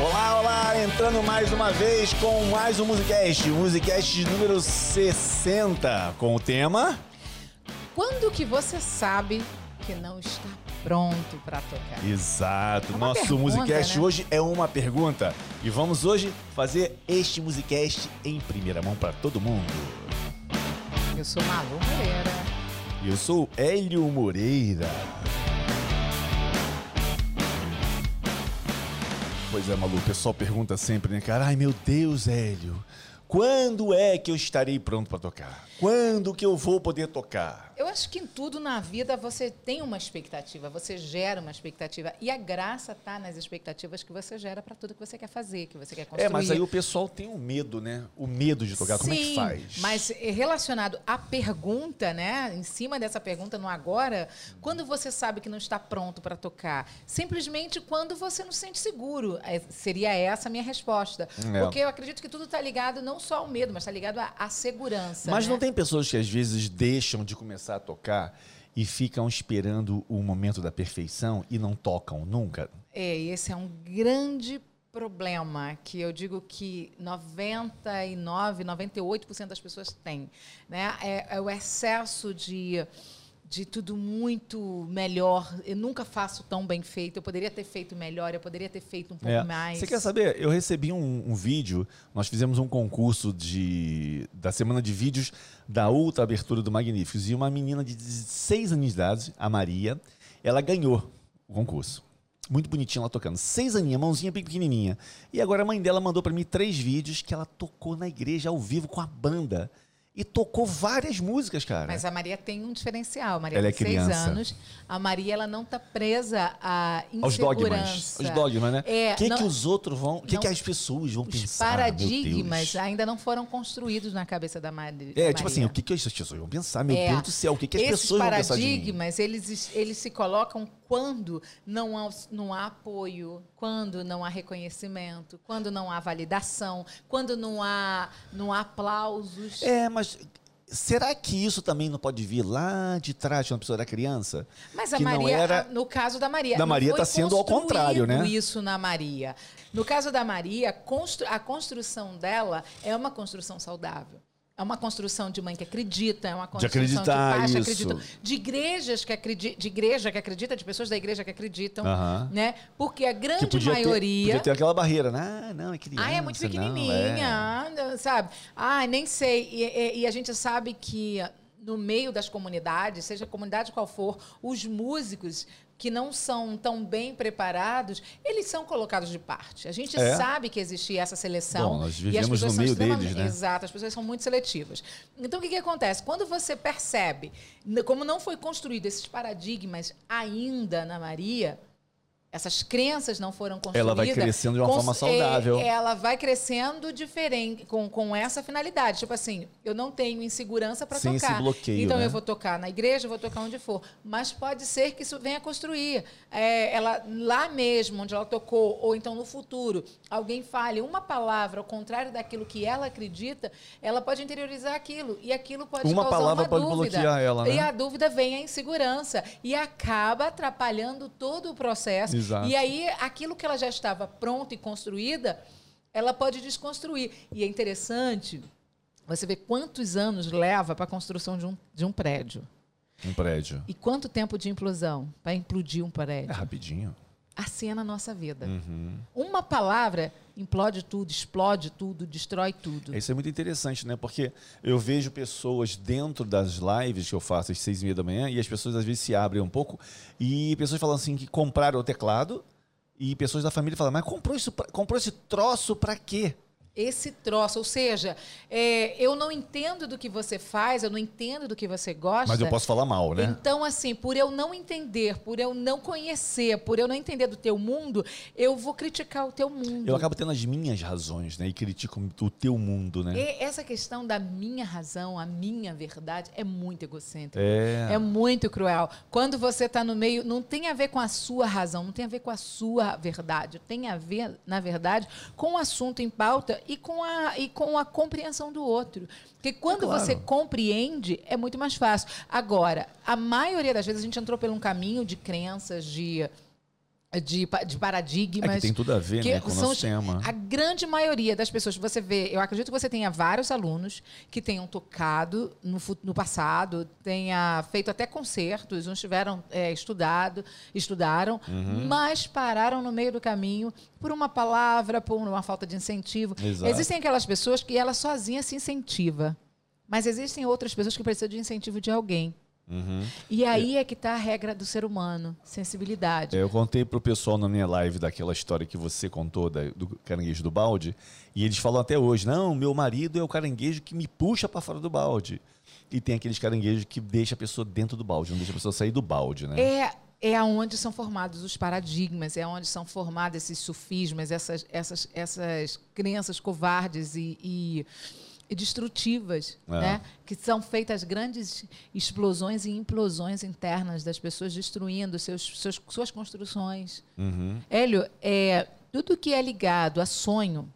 Olá, olá, entrando mais uma vez com mais um Musicast, Musicast número 60, com o tema... Quando que você sabe que não está pronto para tocar? Exato, É nosso pergunta, Musicast né? hoje é uma pergunta e vamos hoje fazer este Musicast em primeira mão para todo mundo. Eu sou Malu Moreira. E eu sou Hélio Moreira. Pois é, Malu, o pessoal pergunta sempre, né, cara? Ai, meu Deus, Hélio, quando é que eu estarei pronto para tocar? Quando que eu vou poder tocar? Eu acho que em tudo na vida você tem uma expectativa, você gera uma expectativa. E a graça tá nas expectativas que você gera para tudo que você quer fazer, que você quer construir. É, mas aí o pessoal tem o medo, né? O medo de tocar. Como é que Sim, faz? Mas relacionado à pergunta, né? Em cima dessa pergunta no agora, quando você sabe que não está pronto para tocar? Simplesmente quando você não se sente seguro. É, seria essa a minha resposta. É. Porque eu acredito que tudo está ligado não só ao medo, mas está ligado à, à segurança. Mas né? não tem pessoas que às vezes deixam de começar a tocar e ficam esperando o momento da perfeição e não tocam nunca? É, esse é um grande problema que eu digo que 99, 98% das pessoas têm. Né? É, é o excesso de, de tudo muito melhor. Eu nunca faço tão bem feito. Eu poderia ter feito melhor, eu poderia ter feito um pouco É. mais. Você quer saber? Eu recebi um, um vídeo, nós fizemos um concurso de, da semana de vídeos da outra abertura do Magníficos e uma menina de 16 anos de idade, a Maria, ela ganhou o concurso. Muito bonitinha ela tocando. Seis aninhas, mãozinha pequenininha. E agora a mãe dela mandou pra mim três vídeos que ela tocou na igreja ao vivo com a banda. E tocou várias músicas, cara. Mas a Maria tem um diferencial. A Maria Ela é tem seis criança. anos. A Maria ela não está presa Aos insegurança. dogmas. Os dogmas, né? É, O que, não- que os outros vão. O que, que as pessoas vão Os pensar? meu paradigmas ainda não foram construídos na cabeça da Maria. É, tipo assim, o que, que as pessoas vão pensar? Meu É. Deus do céu, o que, que as Esses pessoas vão pensar mim? paradigmas, eles, eles se colocam quando não há, não há apoio, quando não há reconhecimento, quando não há validação, quando não há, não há aplausos. É, mas será que isso também não pode vir lá de trás, quando a pessoa era criança? Mas a que Maria, era... no caso da Maria, Da Maria foi tá sendo ao contrário, né? Isso na Maria. No caso da Maria, a construção dela é uma construção saudável. É uma construção de mãe que acredita, é uma construção de, acreditar, pais que isso. acreditam, de igrejas que acreditam, de igreja que acredita, de pessoas da igreja que acreditam, né? Porque a grande podia ter, maioria podia ter aquela barreira, né? Ah, não, é criança. ah, é muito não, pequenininha, é. ah, sabe? Ah, nem sei. E, e- e a gente sabe que no meio das comunidades, seja a comunidade qual for, os músicos que não são tão bem preparados, eles são colocados de parte. A gente É? sabe que existia essa seleção. Bom, nós e as vivemos pessoas no são meio deles, né? Exato, as pessoas são muito seletivas. Então, o que, que acontece? Quando você percebe, como não foi construído esses paradigmas ainda na Maria, essas crenças não foram construídas. Ela vai crescendo de uma forma saudável. é, ela vai crescendo diferente, com, com essa finalidade. Tipo assim, eu não tenho insegurança para tocar. esse bloqueio, então né? eu vou tocar na igreja, eu vou tocar onde for. Mas pode ser que isso venha construir. É, ela lá mesmo, onde ela tocou, ou então no futuro, alguém fale uma palavra ao contrário daquilo que ela acredita, ela pode interiorizar aquilo. E aquilo pode Uma causar palavra uma pode dúvida. bloquear ela, E né? a dúvida vem a insegurança. E acaba atrapalhando todo o processo. Exato. E aí, aquilo que ela já estava pronta e construída, ela pode desconstruir. E é interessante você ver quantos anos leva para a construção de um, de um prédio. Um prédio. E quanto tempo de implosão para implodir um É prédio. rapidinho. Assim é na nossa vida. Uhum. Uma palavra implode tudo, explode tudo, destrói tudo. Isso é muito interessante, né? Porque eu vejo pessoas dentro das lives que eu faço às seis e meia da manhã e as pessoas às vezes se abrem um pouco e pessoas falam assim que compraram o teclado e pessoas da família falam, mas comprou, isso pra- comprou esse troço pra quê? Esse troço. Ou seja, é, eu não entendo do que você faz, eu não entendo do que você gosta. Mas eu posso falar mal, né? Então, assim, por eu não entender, por eu não conhecer, por eu não entender do teu mundo, eu vou criticar o teu mundo. Eu acabo tendo as minhas razões, né? E critico o teu mundo, né? E essa questão da minha razão, a minha verdade, é muito egocêntrica. É. É muito cruel. Quando você está no meio, não tem a ver com a sua razão, não tem a ver com a sua verdade. Tem a ver, na verdade, com o assunto em pauta e com a, e com a compreensão do outro. Porque quando É claro. você compreende, é muito mais fácil. Agora, a maioria das vezes a gente entrou por um caminho de crenças, de de, de paradigmas. É que tem tudo a ver né, com o nosso os, tema. A grande maioria das pessoas que você vê, eu acredito que você tenha vários alunos que tenham tocado no, no passado, tenha feito até concertos, uns tiveram é, estudado, estudaram, uhum. mas pararam no meio do caminho por uma palavra, por uma falta de incentivo. Exato. Existem aquelas pessoas que ela sozinha se incentiva, mas existem outras pessoas que precisam de incentivo de alguém. Uhum. E aí é que está a regra do ser humano, sensibilidade. É, eu contei para o pessoal na minha live daquela história que você contou da, do caranguejo do balde, e eles falam até hoje: não, meu marido é o caranguejo que me puxa para fora do balde. E tem aqueles caranguejos que deixa a pessoa dentro do balde, não deixa a pessoa sair do balde, né? É, é onde são formados os paradigmas, é onde são formados esses sufismas, essas, essas, essas crenças covardes e, e e destrutivas, é. né? que são feitas grandes explosões e implosões internas das pessoas destruindo seus, seus suas construções. Uhum. Hélio, é, tudo que é ligado a sonho,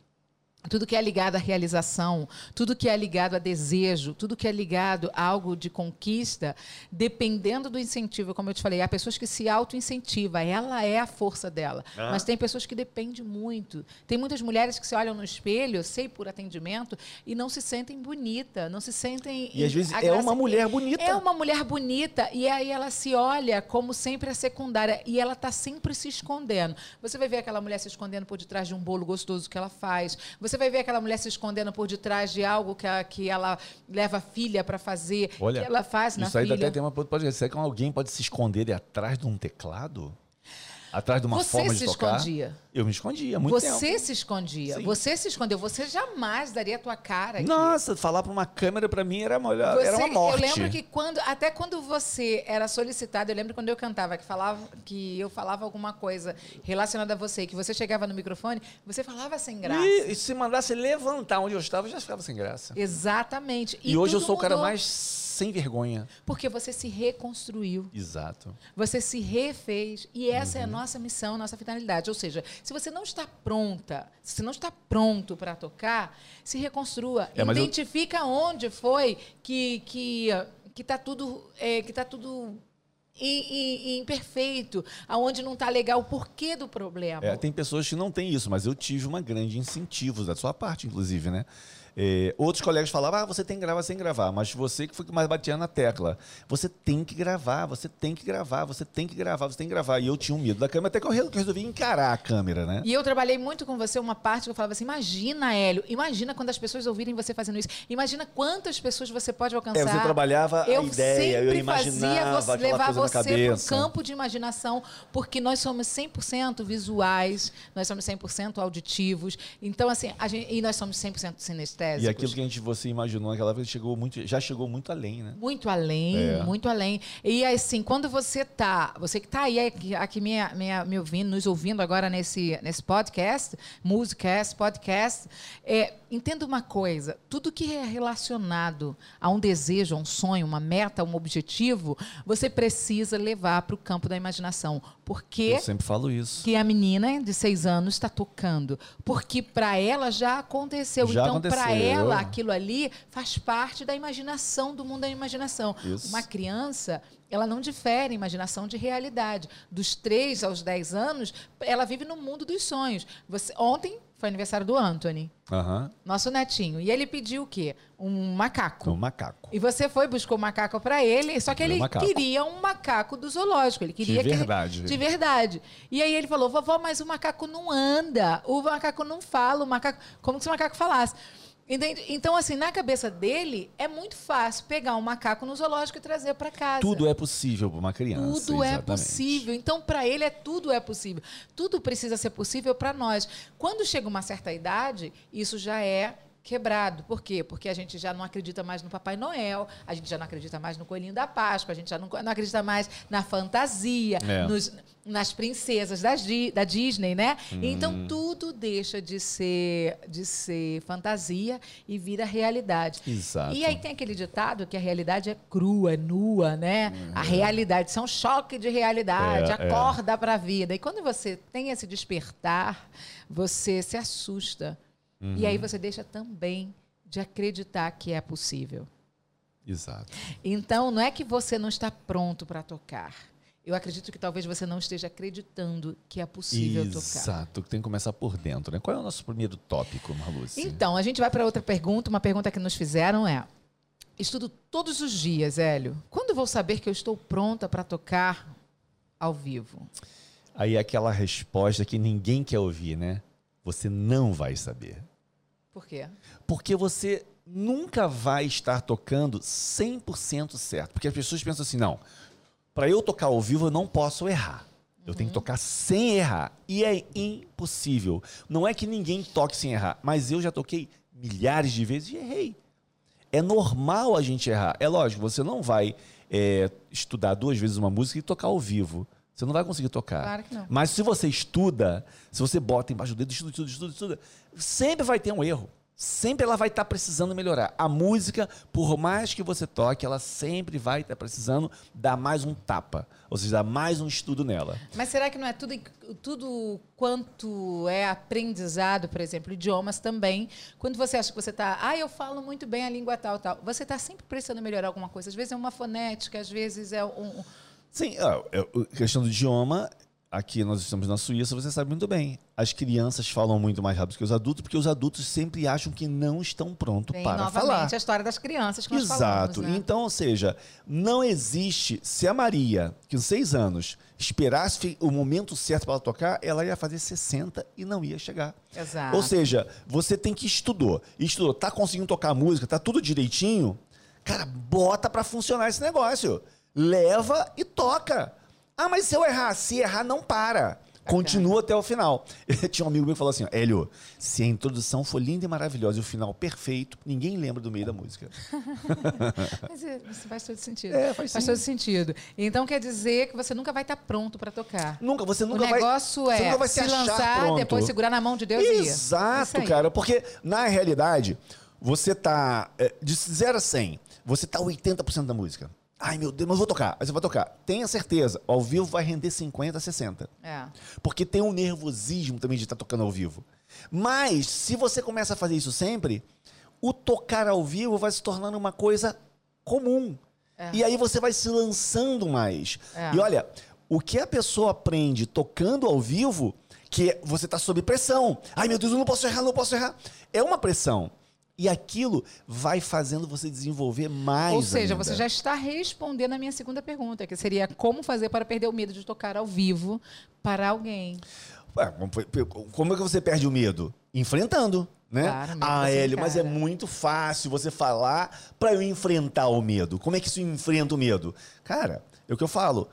tudo que é ligado à realização, tudo que é ligado a desejo, tudo que é ligado a algo de conquista, dependendo do incentivo, como eu te falei, há pessoas que se auto-incentiva, ela é a força dela. Ah. Mas tem pessoas que dependem muito. Tem muitas mulheres que se olham no espelho, sei por atendimento, e não se sentem bonita, não se sentem. E às vezes é uma mulher bonita. É uma mulher bonita, e aí ela se olha como sempre a secundária, e ela está sempre se escondendo. Você vai ver aquela mulher se escondendo por detrás de um bolo gostoso que ela faz. Você você vai ver aquela mulher se escondendo por detrás de algo que, a, que ela leva a filha para fazer, Olha, que ela faz na filha. Isso aí até tem uma pode ser que alguém pode se esconder atrás de um teclado? Atrás de uma você forma de tocar. Você se escondia. Eu me escondia muito você tempo. Você se escondia. Sim. Você se escondeu. Você jamais daria a tua cara aqui. Nossa, falar para uma câmera para mim era, melhor, você, era uma morte. Eu lembro que quando até quando você era solicitado, eu lembro quando eu cantava que falava que eu falava alguma coisa relacionada a você, que você chegava no microfone, você falava sem graça. E, e se mandasse levantar onde eu estava, eu já ficava sem graça. Exatamente. E, e hoje eu sou mudou. o cara mais sem vergonha. Porque você se reconstruiu. Exato. Você se refez. E essa uhum. é a uhum. nossa missão, nossa finalidade. Ou seja, se você não está pronta, se você não está pronto para tocar, se reconstrua. É, Identifica eu... onde foi que que que está tudo é, que está tudo imperfeito, aonde não está legal, o porquê do problema. É, tem pessoas que não têm isso, mas eu tive uma grande incentivo da sua parte, inclusive, né? É, outros colegas falavam, ah, você tem que gravar sem gravar, mas você que foi que mais batia na tecla. Você tem que gravar, você tem que gravar, você tem que gravar, você tem que gravar. E eu tinha um medo da câmera, até que eu resolvi encarar a câmera, né? E eu trabalhei muito com você uma parte que eu falava assim, imagina, Hélio, imagina quando as pessoas ouvirem você fazendo isso. Imagina quantas pessoas você pode alcançar. É, você trabalhava eu a ideia, eu imaginava você, levar você para um campo de imaginação, porque nós somos 100% visuais, nós somos 100% auditivos, então assim, gente, e nós somos 100% sinestésicos e aquilo que a gente você imaginou naquela época chegou muito, já chegou muito além, né? Muito além, é. muito além. E assim, quando você tá, você que está aí aqui, me, me, me, ouvindo, nos ouvindo agora nesse, nesse podcast, Musicast, podcast, é, entenda uma coisa: tudo que é relacionado a um desejo, a um sonho, uma meta, um objetivo, você precisa levar para o campo da imaginação. Porque Eu sempre falo isso. Que a menina de seis anos está tocando. Porque para ela já aconteceu. Já então, para ela, aquilo ali faz parte da imaginação, do mundo da imaginação. Isso. Uma criança, ela não difere imaginação de realidade. Dos 3 aos 10 anos, ela vive no mundo dos sonhos. Você, ontem foi aniversário do Anthony, uhum. nosso netinho. E ele pediu o quê? Um macaco. Um macaco. E você foi, buscou o macaco para ele, só que ele queria um macaco do zoológico. Ele queria de verdade. Ele, de verdade. E aí ele falou, vovó, mas o macaco não anda, o macaco não fala, o macaco... Como se o macaco falasse. Entende? Então, assim, na cabeça dele, é muito fácil pegar um macaco no zoológico e trazer para casa. Tudo é possível para uma criança. Tudo é exatamente. é possível. Então, para ele, é tudo é possível. Tudo precisa ser possível para nós. Quando chega uma certa idade, isso já é quebrado. Por quê? Porque a gente já não acredita mais no Papai Noel, a gente já não acredita mais no Coelhinho da Páscoa, a gente já não, não acredita mais na fantasia, é. nos, nas princesas da, da Disney, né? Hum. Então tudo deixa de ser, de ser fantasia e vira realidade. Exato. E aí tem aquele ditado que a realidade é crua, é nua, né? A uhum. realidade, isso é um choque de realidade, é, é. acorda é. para a vida. E quando você tem esse despertar, você se assusta Uhum. E aí você deixa também de acreditar que é possível. Exato. Então, não é que você não está pronto para tocar. eu acredito que talvez você não esteja acreditando que é possível Exato, tocar. Exato, tem que começar por dentro, né? Qual é o nosso primeiro tópico, Marluce? Então, a gente vai para outra pergunta. Uma pergunta que nos fizeram é: Estudo todos os dias, Hélio. Quando vou saber que eu estou pronta para tocar ao vivo? Aí é aquela resposta que ninguém quer ouvir, né? Você não vai saber. Por quê? Porque você nunca vai estar tocando 100% certo. Porque as pessoas pensam assim, não, para eu tocar ao vivo eu não posso errar. Eu tenho que tocar sem errar. E é impossível. Não é que ninguém toque sem errar, mas eu já toquei milhares de vezes e errei. É normal a gente errar. É lógico, você não vai é, estudar duas vezes uma música e tocar ao vivo. Você não vai conseguir tocar. Claro que não. Mas se você estuda, se você bota embaixo do dedo, estuda, estuda, estuda, estuda, sempre vai ter um erro. Sempre ela vai estar precisando melhorar. A música, por mais que você toque, ela sempre vai estar precisando dar mais um tapa. Ou seja, dar mais um estudo nela. Mas será que não é tudo, tudo quanto é aprendizado, por exemplo, idiomas também? Quando você acha que você está, ah, eu falo muito bem a língua tal, tal, você está sempre precisando melhorar alguma coisa. Às vezes é uma fonética, às vezes é um. Sim, a questão do idioma aqui nós estamos na Suíça, você sabe muito bem. As crianças falam muito mais rápido que os adultos, porque os adultos sempre acham que não estão prontos Bem, para novamente, falar. a história das crianças que Exato. falamos, né? Então, ou seja, não existe. Se a Maria, com seis anos, esperasse o momento certo para ela tocar, ela ia fazer 60 e não ia chegar. Exato. Ou seja, você tem que estudou. Estudou, tá conseguindo tocar música, tá tudo direitinho. Cara, bota para funcionar esse negócio. Leva e toca. Ah, mas se eu errar, se errar, não para. Continua até o final. Tinha um amigo meu que falou assim: Hélio, se a introdução for linda e maravilhosa e o final perfeito, ninguém lembra do meio da música. Mas é, isso faz todo sentido. É, faz faz todo sentido. Então quer dizer que você nunca vai estar pronto para tocar. Nunca, você nunca o vai. negócio você é nunca vai se, se lançar, pronto. depois segurar na mão de Deus e ir. Exato, aí. cara. Porque, na realidade, você tá. é, De 0 a 100, você tá 80% da música. Ai, meu Deus, mas eu vou tocar. Aí você vai tocar. Tenha certeza, ao vivo vai render 50, 60. É. Porque tem um nervosismo também de estar tocando ao vivo. Mas, se você começa a fazer isso sempre, o tocar ao vivo vai se tornando uma coisa comum. E aí você vai se lançando mais. É. E olha, o que a pessoa aprende tocando ao vivo, que é- você está sob pressão. Ai, meu Deus, eu não posso errar, não posso errar. É uma pressão. E aquilo vai fazendo você desenvolver mais. Ou seja, ainda. você já está respondendo a minha segunda pergunta, que seria como fazer para perder o medo de tocar ao vivo para alguém. Ué, como é que você perde o medo? Enfrentando, né? Claro, ah, Hélio, mas é muito fácil você falar para eu enfrentar o medo. Como é que isso enfrenta o medo? Cara, é o que eu falo.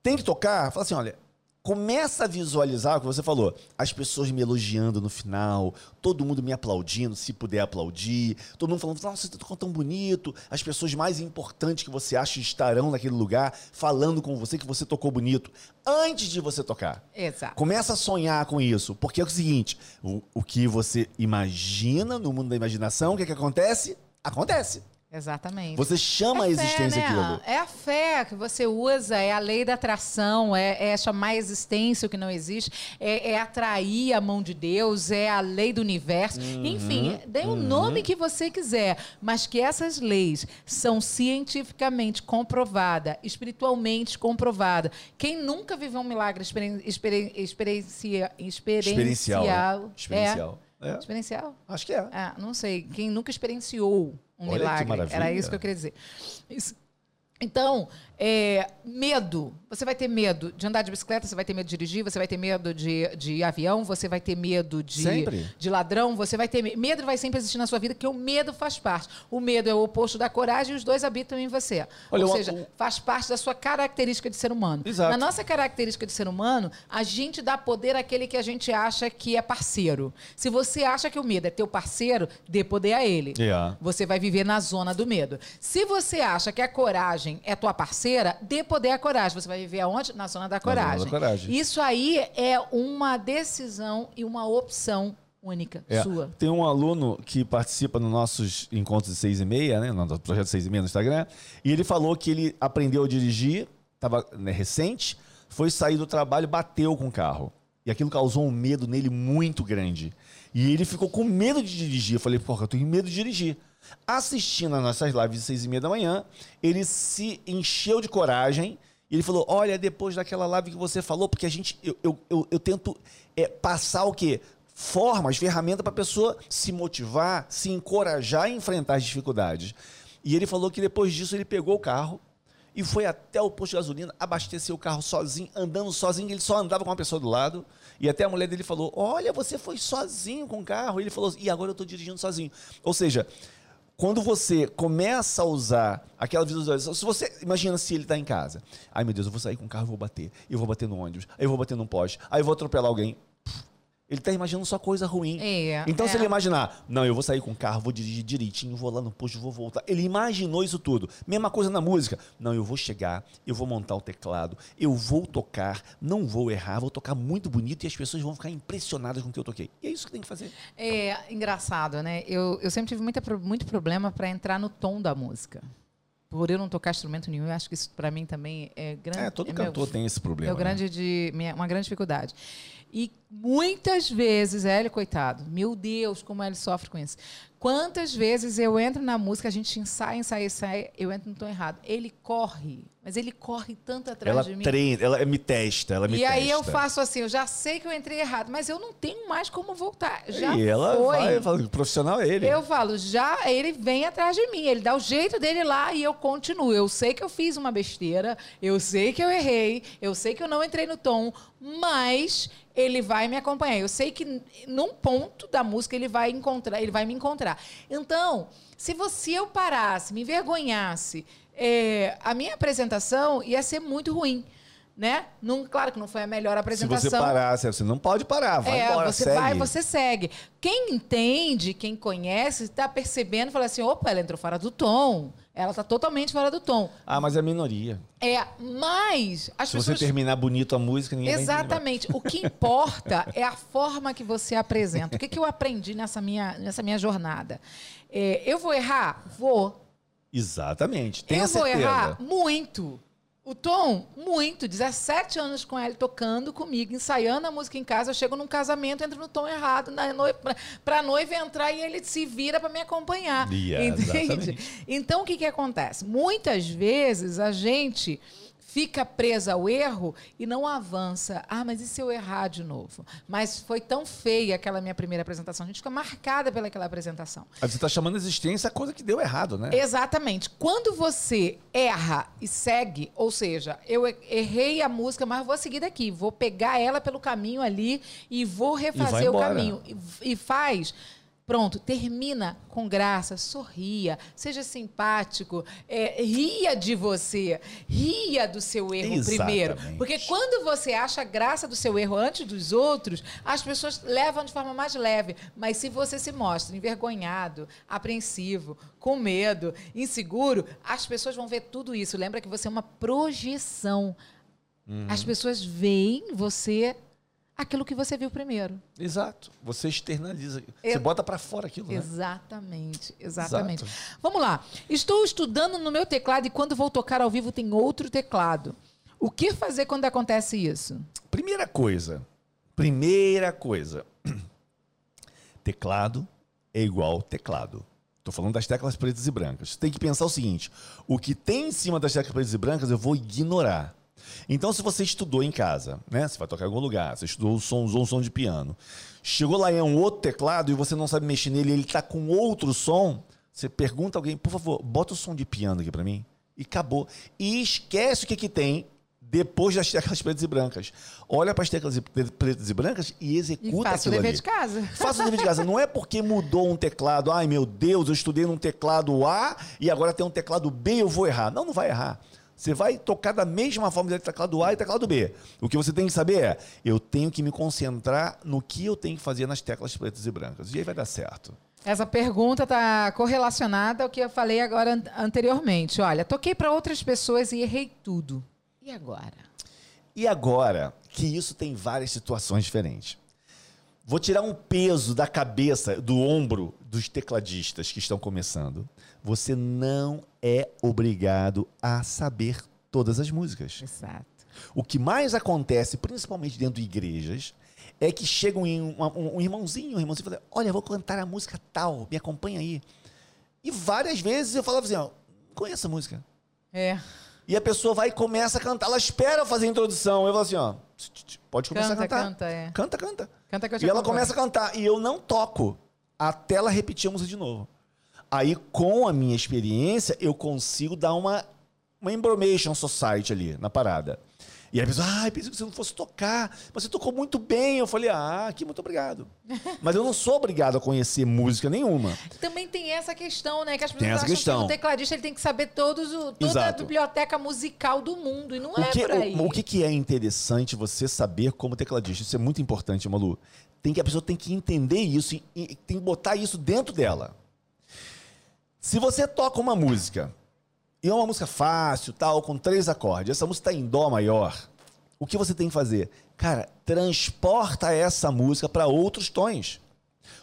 Tem que tocar, fala assim, olha, começa a visualizar o que você falou. As pessoas me elogiando no final, todo mundo me aplaudindo, se puder aplaudir, todo mundo falando, nossa, você tocou tão bonito. As pessoas mais importantes que você acha estarão naquele lugar falando com você que você tocou bonito antes de você tocar. Exato. Começa a sonhar com isso, porque é o seguinte: o, o que você imagina no mundo da imaginação, o que, que acontece? Acontece. Exatamente. Você chama a É existência fé, né? aquilo. É a fé que você usa, é a lei da atração, é, é chamar a existência o que não existe, é, é atrair a mão de Deus, é a lei do universo. Uhum, Enfim, dê o nome que você quiser, mas que essas leis são cientificamente comprovadas, espiritualmente comprovadas. Quem nunca viveu um milagre experen, experen, experiencia, Experiencial. experiencial? né? Experiencial. É. Experiencial? Acho que é. Ah, não sei. Quem nunca experienciou um Olha milagre. Era isso que eu queria dizer. Isso- Então, é, medo. Você vai ter medo de andar de bicicleta, você vai ter medo de dirigir, você vai ter medo de, de avião, você vai ter medo de, Sempre. de ladrão, você vai ter me- medo. vai sempre existir na sua vida, porque o medo faz parte. O medo é o oposto da coragem e os dois habitam em você. Olha, Ou seja, faz parte da sua característica de ser humano. Exato. Na nossa característica de ser humano, a gente dá poder àquele que a gente acha que é parceiro. Se você acha que o medo é teu parceiro, dê poder a ele. É. Você vai viver na zona do medo. Se você acha que a coragem é tua parceira, dê poder à coragem. Você vai viver aonde? Na zona da zona da coragem. coragem. Isso aí é uma decisão e uma opção única É. sua. Tem um aluno que participa nos nossos encontros de seis e meia, né? No projeto seis e meia no Instagram. E ele falou que ele aprendeu a dirigir, estava recente, foi sair do trabalho, bateu com o carro. E aquilo causou um medo nele muito grande. E ele ficou com medo de dirigir. Eu falei, porra, eu tenho medo de dirigir. Assistindo as nossas lives de seis e meia da manhã, ele se encheu de coragem E ele falou: Olha, depois daquela live que você falou, porque a gente. Eu, eu, eu, eu tento é, passar o quê? Formas, ferramentas para a pessoa se motivar, se encorajar a enfrentar as dificuldades. E ele falou que depois disso ele pegou o carro e foi até o posto de gasolina, abasteceu o carro sozinho, andando sozinho, ele só andava com uma pessoa do lado. E até a mulher dele falou: Olha, você foi sozinho com o carro. E ele falou: E agora eu estou dirigindo sozinho. Ou seja, quando você começa a usar aquela visualização, se você imagina se ele está em casa, ai meu Deus, eu vou sair com o carro, vou bater, eu vou bater no ônibus, aí eu vou bater num poste, aí eu vou atropelar alguém. Ele está imaginando só coisa ruim. É, então, é. se ele imaginar, não, eu vou sair com o carro, vou dirigir direitinho, vou lá no posto, vou voltar. Ele imaginou isso tudo. Mesma coisa na música. Não, eu vou chegar, eu vou montar o teclado, eu vou tocar, não vou errar, vou tocar muito bonito e as pessoas vão ficar impressionadas com o que eu toquei. E é isso que tem que fazer. É engraçado, né? Eu, eu sempre tive muita, muito problema para entrar no tom da música. Por eu não tocar instrumento nenhum, eu acho que isso para mim também é grande. É, todo meu- cantor tem esse problema. É né? grande de, minha- uma grande dificuldade. E muitas vezes, Hélio, coitado, meu Deus, como ele sofre com isso. Quantas vezes eu entro na música, a gente ensaia, ensaia, ensaia, eu entro no tom errado. Ele corre, mas ele corre tanto atrás Ela de mim. treina, ela me testa, ela me E testa. aí eu faço assim, eu já sei que eu entrei errado, mas eu não tenho mais como voltar. Já e ela foi. vai, fala, o profissional é ele. Eu falo, já ele vem atrás de mim, ele dá o jeito dele lá e eu continuo. Eu sei que eu fiz uma besteira, eu sei que eu errei, eu sei que eu não entrei no tom, mas ele vai me acompanhar. Eu sei que num ponto da música ele vai encontrar, ele vai me encontrar. Então, se você eu parasse, me envergonhasse, é, a minha apresentação ia ser muito ruim. Né? Não, claro que não foi a melhor Se apresentação. você parar, você não pode parar, vai É, embora, você segue. vai, você segue. Quem entende, quem conhece, está percebendo, fala assim: opa, ela entrou fora do tom. Ela está totalmente fora do tom. Ah, mas é minoria. É, mas as Se pessoas. você terminar bonito a música, ninguém vai. Exatamente. O que importa é a forma que você apresenta. O que, que eu aprendi nessa minha, nessa minha jornada? É, eu vou errar? Vou. Exatamente. Tenha eu vou certeza. errar muito. O Tom, muito. 17 anos com ele tocando comigo, ensaiando a música em casa. Eu chego num casamento, entro no tom errado, na noi pra, pra noiva entrar e ele se vira para me acompanhar. Yeah, entende? exatamente. Então, o que, que acontece? Muitas vezes a gente fica presa ao erro e não avança. Ah, mas e se eu errar de novo? Mas foi tão feia aquela minha primeira apresentação. A gente fica marcada pelaquela apresentação. Aí você está chamando a existência a coisa que deu errado, né? Exatamente. Quando você erra e segue, ou seja, eu e- errei a música, mas vou seguir daqui, vou pegar ela pelo caminho ali e vou refazer o embora. caminho. E, e faz. Pronto, termina com graça, sorria, seja simpático, é, ria de você, ria do seu erro primeiro. Exatamente. Porque quando você acha graça do seu erro antes dos outros, as pessoas levam de forma mais leve. Mas se você se mostra envergonhado, apreensivo, com medo, inseguro, as pessoas vão ver tudo isso. Lembra que você é uma projeção. Uhum. As pessoas veem você aquilo que você viu primeiro. Exato. Você externaliza. Você bota pra fora aquilo, né? Exatamente, exatamente. Exato. Vamos lá. Estou estudando no meu teclado e quando vou tocar ao vivo tem outro teclado. O que fazer quando acontece isso? Primeira coisa. Primeira coisa. Teclado é igual teclado. Estou falando das teclas pretas e brancas. Você tem que pensar o seguinte: o que tem em cima das teclas pretas e brancas eu vou ignorar. Então, se você estudou em casa, né? Você vai tocar em algum lugar, você estudou o som, usou um som de piano. Chegou lá e é um outro teclado e você não sabe mexer nele, e ele está com outro som. Você pergunta a alguém, por favor, bota o som de piano aqui para mim. E acabou. E esquece o que, que tem depois das teclas pretas e brancas. Olha para as teclas pretas e brancas e E executa faço o aquilo dever ali. de casa. Faça o dever de casa. Não é porque mudou um teclado, ai meu Deus, eu estudei num teclado A e agora tem um teclado B, eu vou errar. Não, não vai errar. Você vai tocar da mesma forma de teclado A e teclado B. O que você tem que saber é, eu tenho que me concentrar no que eu tenho que fazer nas teclas pretas e brancas. E aí vai dar certo. Essa pergunta está correlacionada ao que eu falei agora an- anteriormente. Olha, toquei para outras pessoas e errei tudo. E agora? E agora que isso tem várias situações diferentes. Vou tirar um peso da cabeça, do ombro dos tecladistas que estão começando. Você não é obrigado a saber todas as músicas. Exato. O que mais acontece, principalmente dentro de igrejas, é que chega um, um- um irmãozinho, um irmãozinho e fala: Olha, vou cantar a música tal, me acompanha aí. E várias vezes eu falava assim: ó, conheço a música. É. E a pessoa vai e começa a cantar. Ela espera fazer a introdução. Eu falo assim, ó, pode começar Canta, a cantar. canta, é. Canta, canta. Canta E ela acompanho. começa a cantar. E eu não toco. Até ela repetir a música de novo. Aí, com a minha experiência, eu consigo dar uma, uma embromation society ali na parada. E aí a pessoa, ai, pensei que você não fosse tocar, mas você tocou muito bem. Eu falei, ah, que muito obrigado. mas eu não sou obrigado a conhecer música nenhuma. Também tem essa questão, né? Que as pessoas Tem essa acham questão. que o tecladista ele tem que saber todos o, toda a Exato. biblioteca musical do mundo. E não O é que, por aí. o, o que, que é interessante você saber como tecladista? Isso é muito importante, Malu. Tem que, a pessoa tem que entender isso e, e tem que botar isso dentro dela. Se você toca uma música, e é uma música fácil, tal, com três acordes, essa música está em Dó maior, o que você tem que fazer? Cara, transporta essa música para outros tons.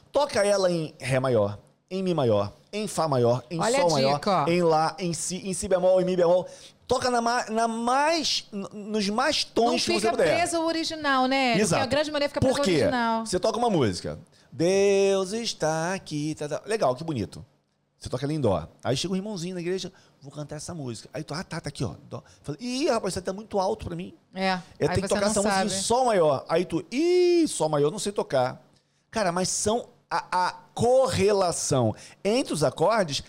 Toca ela em Ré maior, em Mi maior, em Fá maior, em Olha Sol maior, em Lá, em Si, em Si bemol, em Mi bemol. Toca na, ma- na mais, nos mais tons Não que você fica puder. preso ao original, né? Porque Exato. a grande maioria fica preso Por ao quê? original. Você toca uma música. Deus está aqui. tá, tá. Legal, que bonito. Você toca ela em dó. Aí chega um irmãozinho na igreja, vou cantar essa música. Aí tu, ah, tá, tá aqui, ó. Dó. Falei, ih, rapaz, isso tá muito alto pra mim. É. Eu tenho que tocar essa música sabe. em Sol maior. Aí tu, ih, Sol maior, não sei tocar. Cara, mas são. A, a correlação entre os acordes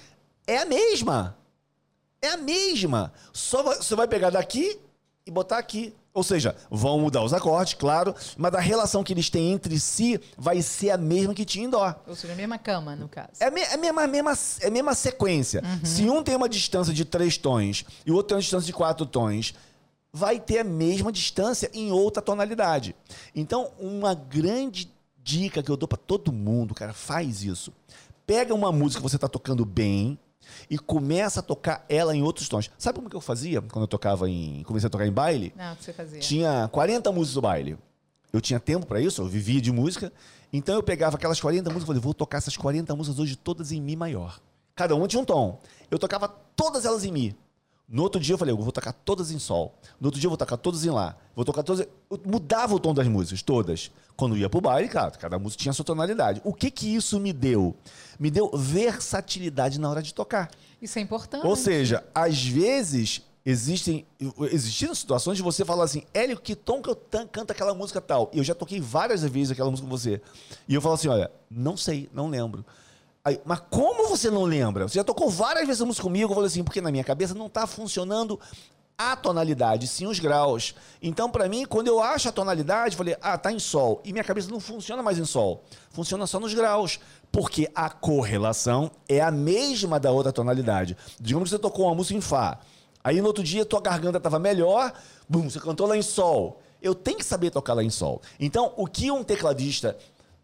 é a mesma. É a mesma. Só vai- você vai pegar daqui e botar aqui. Ou seja, vão mudar os acordes, claro, mas a relação que eles têm entre si vai ser a mesma que tinha em Dó. Ou seja, a mesma cama, no caso. É a, me- é a mesma, mesma, é mesma sequência. Se um tem uma distância de três tons e o outro tem uma distância de quatro tons, vai ter a mesma distância em outra tonalidade. Então, uma grande dica que eu dou pra todo mundo, cara, faz isso. Pega uma música que você tá tocando bem e começa a tocar ela em outros tons. Sabe como que eu fazia quando eu tocava em, comecei a tocar em baile? Não, o que você fazia? Tinha 40 músicas do baile. Eu tinha tempo pra isso, eu vivia de música. Então eu pegava aquelas 40 músicas e falei, vou tocar essas 40 músicas hoje todas em Mi maior. Cada uma tinha um tom. Eu tocava todas elas em Mi. No outro dia eu falei, eu vou tocar todas em Sol. No outro dia eu vou tocar todas em Lá. Vou tocar todas. Eu mudava o tom das músicas, todas. Quando ia pro baile, cara, cada música tinha a sua tonalidade. O que que isso me deu? Me deu versatilidade na hora de tocar. Isso é importante. Ou seja, às vezes existem existiram situações de você falar assim, Hélio, que tom que eu canto aquela música tal? E eu já toquei várias vezes aquela música com você. E eu falo assim, olha, não sei, não lembro. Aí, mas como você não lembra? Você já tocou várias vezes a música comigo, eu falei assim, porque na minha cabeça não está funcionando a tonalidade, sim os graus. Então, para mim, quando eu acho a tonalidade, eu falei, ah, tá em sol. E minha cabeça não funciona mais em sol. Funciona só nos graus. Porque a correlação é a mesma da outra tonalidade. Digamos que você tocou uma música em Fá. Aí no outro dia tua garganta estava melhor, bum, você cantou lá em Sol. Eu tenho que saber tocar lá em Sol. Então, o que um tecladista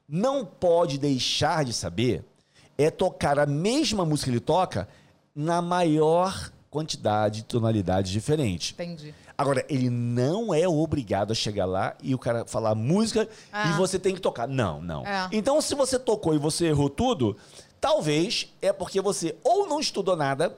não pode deixar de saber é tocar a mesma música que ele toca na maior quantidade de tonalidades diferentes. Entendi. Agora, ele não é obrigado a chegar lá e o cara falar música Ah. e você tem que tocar. Não, não. É. Então, se você tocou e você errou tudo, talvez é porque você ou não estudou nada,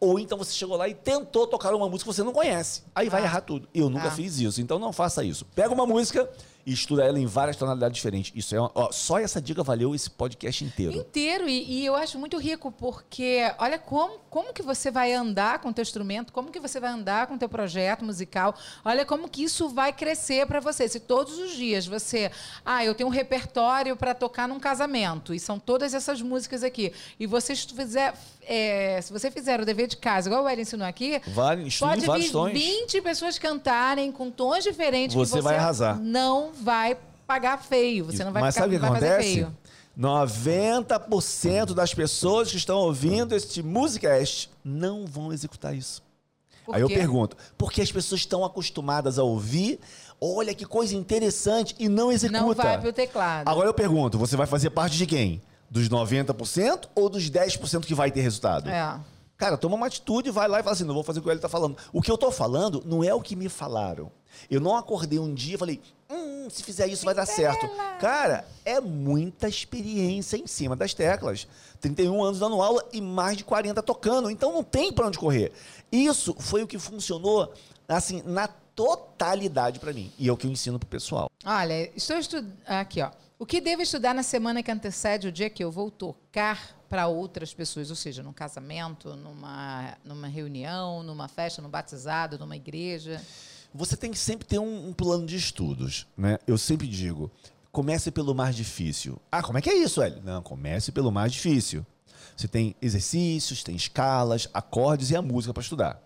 ou então você chegou lá e tentou tocar uma música que você não conhece. Aí vai Ah. errar tudo. Eu nunca Ah. fiz isso, então não faça isso. Pega uma música e estuda ela em várias tonalidades diferentes. Isso é uma- ó, só essa dica valeu esse podcast inteiro. Inteiro, e, e eu acho muito rico, porque olha como, como que você vai andar com o teu instrumento, como que você vai andar com o teu projeto musical, olha como que isso vai crescer para você. Se todos os dias você, ah, eu tenho um repertório para tocar num casamento, e são todas essas músicas aqui, e você fizer, é, se você fizer o dever de casa, igual o Eli ensinou aqui, Vale, pode vir tons. 20 pessoas cantarem com tons diferentes Você você vai arrasar. não vai pagar feio, você não vai Mas ficar, sabe o que acontece? feio. 90% das pessoas que estão ouvindo este Musicast não vão executar isso. Por Aí eu quê? pergunto, porque as pessoas estão acostumadas a ouvir, olha que coisa interessante, e não executa. Não vai pro teclado. Agora eu pergunto, você vai fazer parte de quem? Dos 90% ou dos 10% que vai ter resultado? É. Cara, toma uma atitude, vai lá e fala assim: não vou fazer o que ele tá falando. O que eu tô falando não é o que me falaram. Eu não acordei um dia e falei, hum, se fizer isso vai dar certo. Cara, é muita experiência em cima das teclas. 31 anos dando aula e mais de 40 tocando. Então não tem pra onde correr. Isso foi o que funcionou, assim, na totalidade pra mim. E é o que eu ensino pro pessoal. Olha, estou estudando. Aqui, ó. O que devo estudar na semana que antecede o dia que eu vou tocar para outras pessoas, ou seja, num casamento, numa, numa reunião, numa festa, num batizado, numa igreja? Você tem que sempre ter um, um plano de estudos, né? Eu sempre digo, comece pelo mais difícil. Ah, como é que é isso, Hélio? Não, comece pelo mais difícil. Você tem exercícios, tem escalas, acordes e a música para estudar.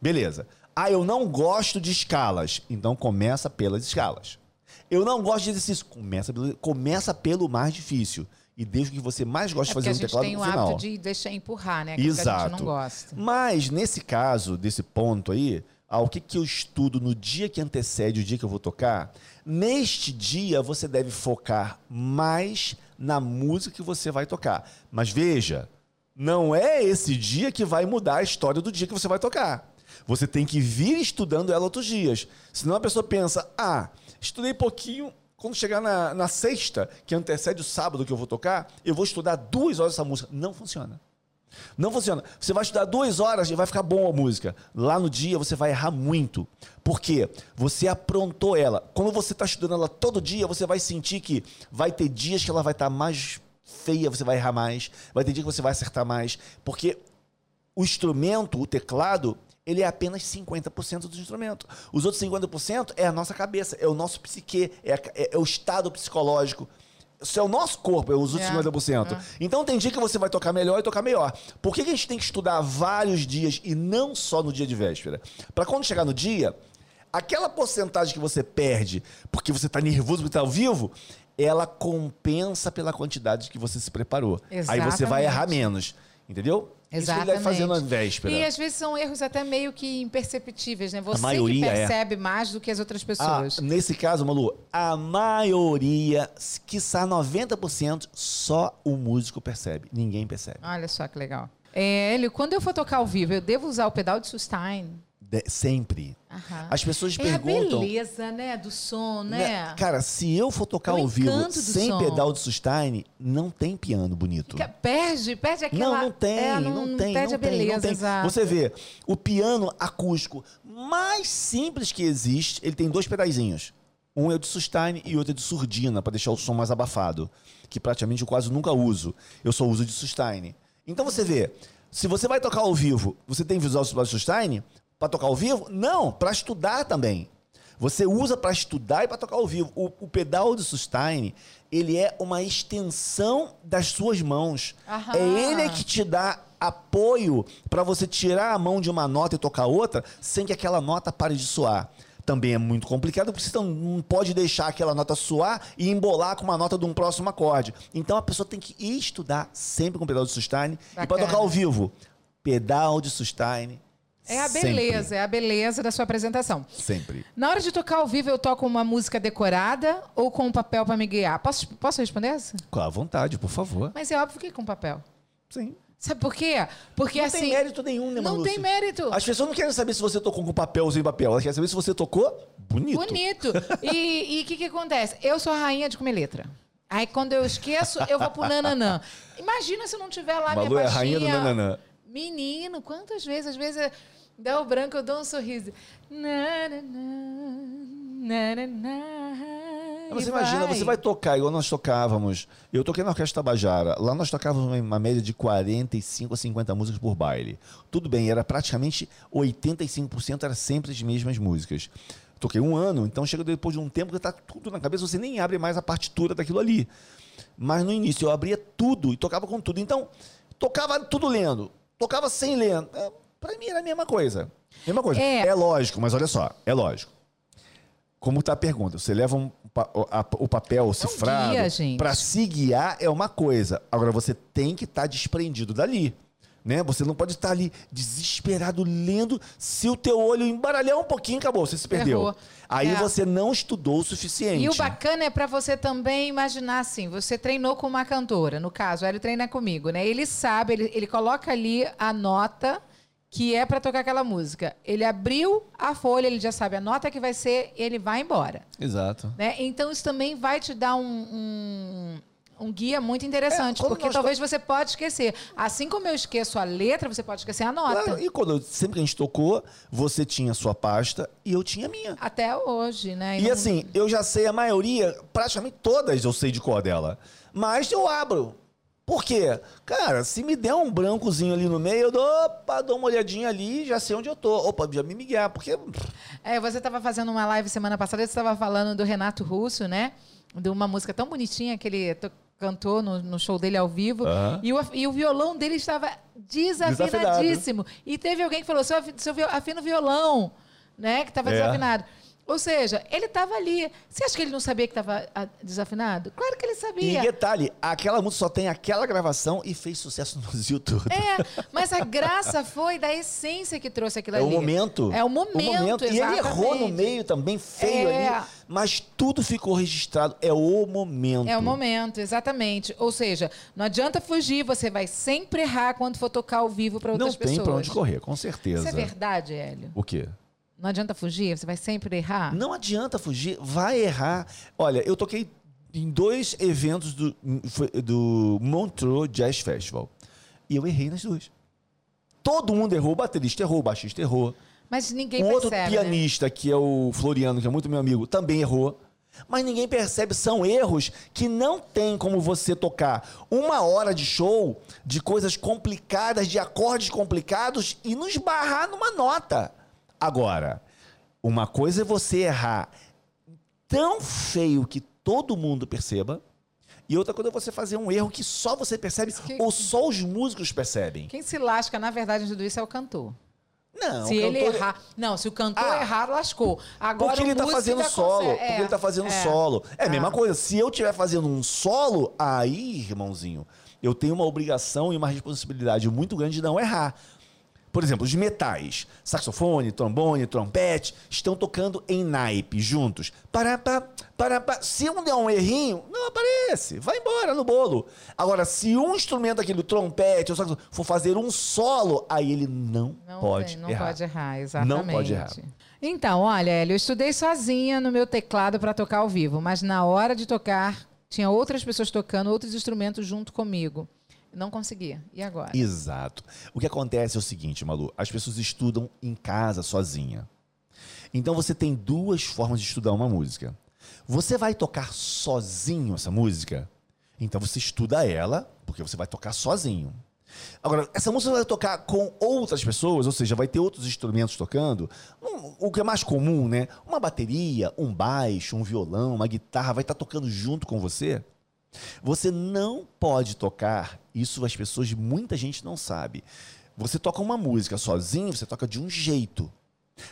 Beleza. Ah, eu não gosto de escalas. Então começa pelas escalas. Eu não gosto de exercício. Começa pelo, começa pelo mais difícil. E deixa o que você mais gosta É de fazer no porque a gente teclado tem no o final. hábito de deixar empurrar, né? Aquilo que a Exato. gente não gosta. Mas nesse caso, desse ponto aí, ah, o que, que eu estudo no dia que antecede o dia que eu vou tocar? Neste dia você deve focar mais na música que você vai tocar. Mas veja, não é esse dia que vai mudar a história do dia que você vai tocar. Você tem que vir estudando ela outros dias. Senão a pessoa pensa, ah, estudei pouquinho. Quando chegar na, na sexta, que antecede o sábado que eu vou tocar, eu vou estudar duas horas essa música. Não funciona. Não funciona. Você vai estudar duas horas e vai ficar bom a música. Lá no dia você vai errar muito. Por quê? Você aprontou ela. Quando você está estudando ela todo dia, você vai sentir que vai ter dias que ela vai estar mais feia, você vai errar mais. Vai ter dia que você vai acertar mais. Porque o instrumento, o teclado, ele é apenas 50% do instrumento. Os outros 50% é a nossa cabeça, é o nosso psique, é, a- é- é o estado psicológico. Isso é o nosso corpo, é os outros É, 50%. Então tem dia que você vai tocar melhor e tocar melhor. Por que, que a gente tem que estudar vários dias e não só no dia de véspera? Para quando chegar no dia, aquela porcentagem que você perde porque você está nervoso porque está ao vivo, ela compensa pela quantidade que você se preparou. Aí você vai Exatamente. errar menos. Entendeu? Isso que ele deve fazer na véspera. E às vezes são erros até meio que imperceptíveis, né? Você que é. percebe mais do que as outras Ah, pessoas. nesse caso, Malu, a maioria, quiçá 90%, só o músico percebe. Ninguém percebe. Olha só que legal. É, Hélio, quando eu for tocar ao vivo, eu devo usar o pedal de sustain? De- sempre. Aham. As pessoas é perguntam. a beleza, né? Do som, né? né, Cara, se eu for tocar É o ao vivo sem som. pedal de sustain, não tem piano bonito. Fica- Perde, perde aquela... Não, não tem, é, não, tem, Perde não a tem, beleza, não tem. exato. Você vê, o piano acústico mais simples que existe, ele tem dois pedazinhos. Um é o de sustain e outro é de surdina, para deixar o som mais abafado, que praticamente eu quase nunca uso. Eu só uso de sustain. Então você vê, se você vai tocar ao vivo, você tem visual de sustain para tocar ao vivo? Não, para estudar também. Você usa para estudar e para tocar ao vivo. O, o pedal de sustain, ele é uma extensão das suas mãos. Aham. É ele que te dá apoio para você tirar a mão de uma nota e tocar outra sem que aquela nota pare de soar. Também é muito complicado porque você não- pode deixar aquela nota soar e embolar com uma nota de um próximo acorde. Então a pessoa tem que estudar sempre com pedal de sustain e para Bacana. tocar ao vivo. Pedal de sustain. É a sempre, beleza, é a beleza da sua apresentação. Sempre. Na hora de tocar ao vivo, eu toco uma música decorada ou com um papel para me guiar? Posso, posso responder essa? Com a vontade, por favor. Mas é óbvio que com papel. Sim. Sabe por quê? Porque não assim. tem mérito nenhum, né, Não Maluce? tem mérito. As pessoas não querem saber se você tocou com papel ou sem papel. Elas querem saber se você tocou bonito. Bonito. E o que, que acontece? Eu sou a rainha de comer letra. Aí quando eu esqueço, eu vou pro nananã. Imagina se não tiver lá Malu minha é a rainha do nananã. Menino, quantas vezes? Às vezes dá o branco, eu dou um sorriso. Nananã, nananã, Você e imagina, você vai tocar igual nós tocávamos. Eu toquei na Orquestra Tabajara. Lá nós tocávamos uma média de 45 a 50 músicas por baile. Tudo bem, era praticamente 85% era sempre as mesmas músicas. Toquei um ano, então chega depois de um tempo que tá tudo na cabeça, você nem abre mais a partitura daquilo ali. Mas no início eu abria tudo e tocava com tudo. Então, tocava tudo lendo, tocava sem ler. É, Pra mim era a mesma coisa. Mesma coisa. É. é lógico, mas olha só, é lógico. Como está a pergunta? Você leva um pa- o, a- o papel cifrado guia, gente. para se guiar é uma coisa. Agora você tem que estar desprendido dali. Né? Você não pode estar ali desesperado lendo. Se o teu olho embaralhar um pouquinho, acabou, você se perdeu. Errou. Aí É. você não estudou o suficiente. E o bacana é pra você também imaginar assim, você treinou com uma cantora, no caso, ele treina comigo, né? Ele sabe, ele, ele coloca ali a nota que é pra tocar aquela música. Ele abriu a folha, ele já sabe a nota que vai ser, ele vai embora, Exato. né? Então isso também vai te dar um, um, um guia muito interessante, É, porque talvez você pode esquecer. Assim como eu esqueço a letra, você pode esquecer a nota. Claro, e quando eu- sempre que a gente tocou, você tinha a sua pasta e eu tinha a minha. Até hoje, né? E não- assim, eu já sei a maioria, praticamente todas eu sei de cor dela. Mas eu abro. Por quê? Cara, se me der um brancozinho ali no meio, eu dou, opa, dou uma olhadinha ali já sei onde eu tô. Opa, já me miguar, porque... É, você estava fazendo uma live semana passada, você estava falando do Renato Russo, né? De uma música tão bonitinha que ele cantou no, no, show dele ao vivo. Uhum. E, o, e, o, violão dele estava desafinadíssimo. Desafinado. E teve alguém que falou: seu, seu afina o violão, né? Que estava é. desafinado. Ou seja, ele estava ali. Você acha que ele não sabia que estava ah, desafinado? Claro que ele sabia. E detalhe, aquela música só tem aquela gravação e fez sucesso no Brasil todo. É, mas a graça foi da essência que trouxe aquilo é ali. É o momento. É o momento, o momento. E ele errou no meio também, feio é. ali. Mas tudo ficou registrado. É o momento. É o momento, exatamente. Ou seja, não adianta fugir, você vai sempre errar quando for tocar ao vivo para outras pessoas. Não tem para onde correr, com certeza. Isso é verdade, Hélio? O quê? Não adianta fugir? Você vai sempre errar? Não adianta fugir, vai errar. Olha, eu toquei em dois eventos do, do Montreux Jazz Festival. E eu errei nas duas. Todo mundo errou, o baterista errou, o baixista errou. Mas ninguém um percebe. outro né? pianista, né? que é o Floriano, que é muito meu amigo, também errou. Mas ninguém percebe, são erros que não tem como você tocar uma hora de show de coisas complicadas, de acordes complicados e nos barrar numa nota. Agora, uma coisa é você errar tão feio que todo mundo perceba. E outra coisa é você fazer um erro que só você percebe que... ou só os músicos percebem. Quem se lasca, na verdade, de tudo isso é o cantor. Não, se ele errar. Não, se o cantor ah, errar, lascou. Agora porque ele está fazendo solo. Consegue... É, porque ele está fazendo é, solo. É a mesma ah. coisa. Se eu estiver fazendo um solo, aí, irmãozinho, eu tenho uma obrigação e uma responsabilidade muito grande de não errar. Por exemplo, os metais, saxofone, trombone, trompete, estão tocando em naipe, juntos. Parapá, parapá. Se um der um errinho, não aparece, vai embora no bolo. Agora, se um instrumento, aquele trompete ou saxofone, for fazer um solo, aí ele não, não pode tem, não errar. Não pode errar, exatamente. Não pode errar. Então, olha, Hélio, eu estudei sozinha no meu teclado para tocar ao vivo, mas na hora de tocar, tinha outras pessoas tocando outros instrumentos junto comigo. Não conseguia. E agora? Exato. O que acontece é o seguinte, Malu: as pessoas estudam em casa sozinha. Então você tem duas formas de estudar uma música. Você vai tocar sozinho essa música? Então você estuda ela, porque você vai tocar sozinho. Agora, essa música vai tocar com outras pessoas, ou seja, vai ter outros instrumentos tocando. o que é mais comum, né? Uma bateria, um baixo, um violão, uma guitarra vai estar tocando junto com você. Você não pode tocar, isso as pessoas, muita gente não sabe. Você toca uma música sozinho, você toca de um jeito.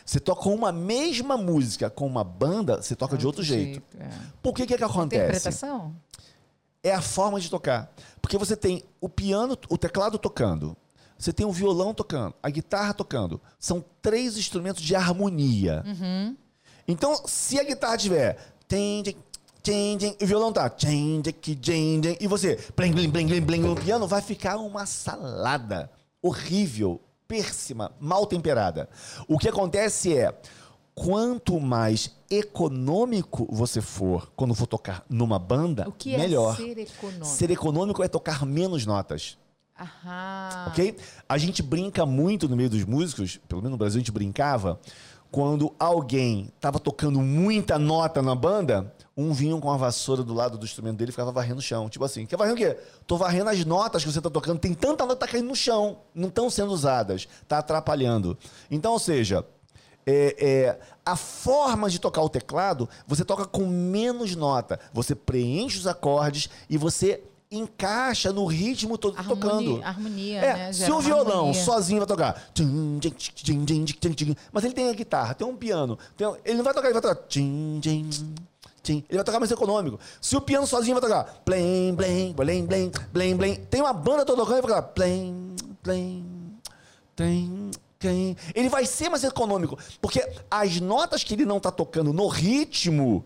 Você toca uma mesma música com uma banda, você toca de outro jeito. jeito. É. Por que que, é que acontece? Interpretação? É a forma de tocar. Porque você tem o piano, o teclado tocando, você tem o violão tocando, a guitarra tocando. São três instrumentos de harmonia. Uhum. Então, se a guitarra tiver e o violão tá. E você, blim, blim, blim, blim, blim, o piano vai ficar uma salada horrível, péssima, mal temperada. O que acontece é, quanto mais econômico você for quando for tocar numa banda, o que é melhor. ser econômico? Ser econômico é tocar menos notas. Aham. Ok? A gente brinca muito no meio dos músicos, pelo menos no Brasil a gente brincava, quando alguém estava tocando muita nota na banda, um vinha com a vassoura do lado do instrumento dele e ficava varrendo o chão. Tipo assim, quer varrer o quê? Tô varrendo as notas que você está tocando. Tem tanta nota que tá caindo no chão. Não estão sendo usadas. Tá atrapalhando. Então, ou seja, é, é, a forma de tocar o teclado, você toca com menos nota. Você preenche os acordes e você encaixa no ritmo todo harmonia, tocando. Harmonia, é, né? Se o violão harmonia. sozinho vai tocar. Mas ele tem a guitarra, tem um piano. Tem, ele não vai tocar, ele vai tocar. Ele vai tocar mais econômico. Se o piano sozinho vai tocar. Blém, blém, blém, blém, blém, blém. Tem uma banda toda tocando e vai tocar. Blém, blém, blém. Ele vai ser mais econômico. Porque as notas que ele não está tocando no ritmo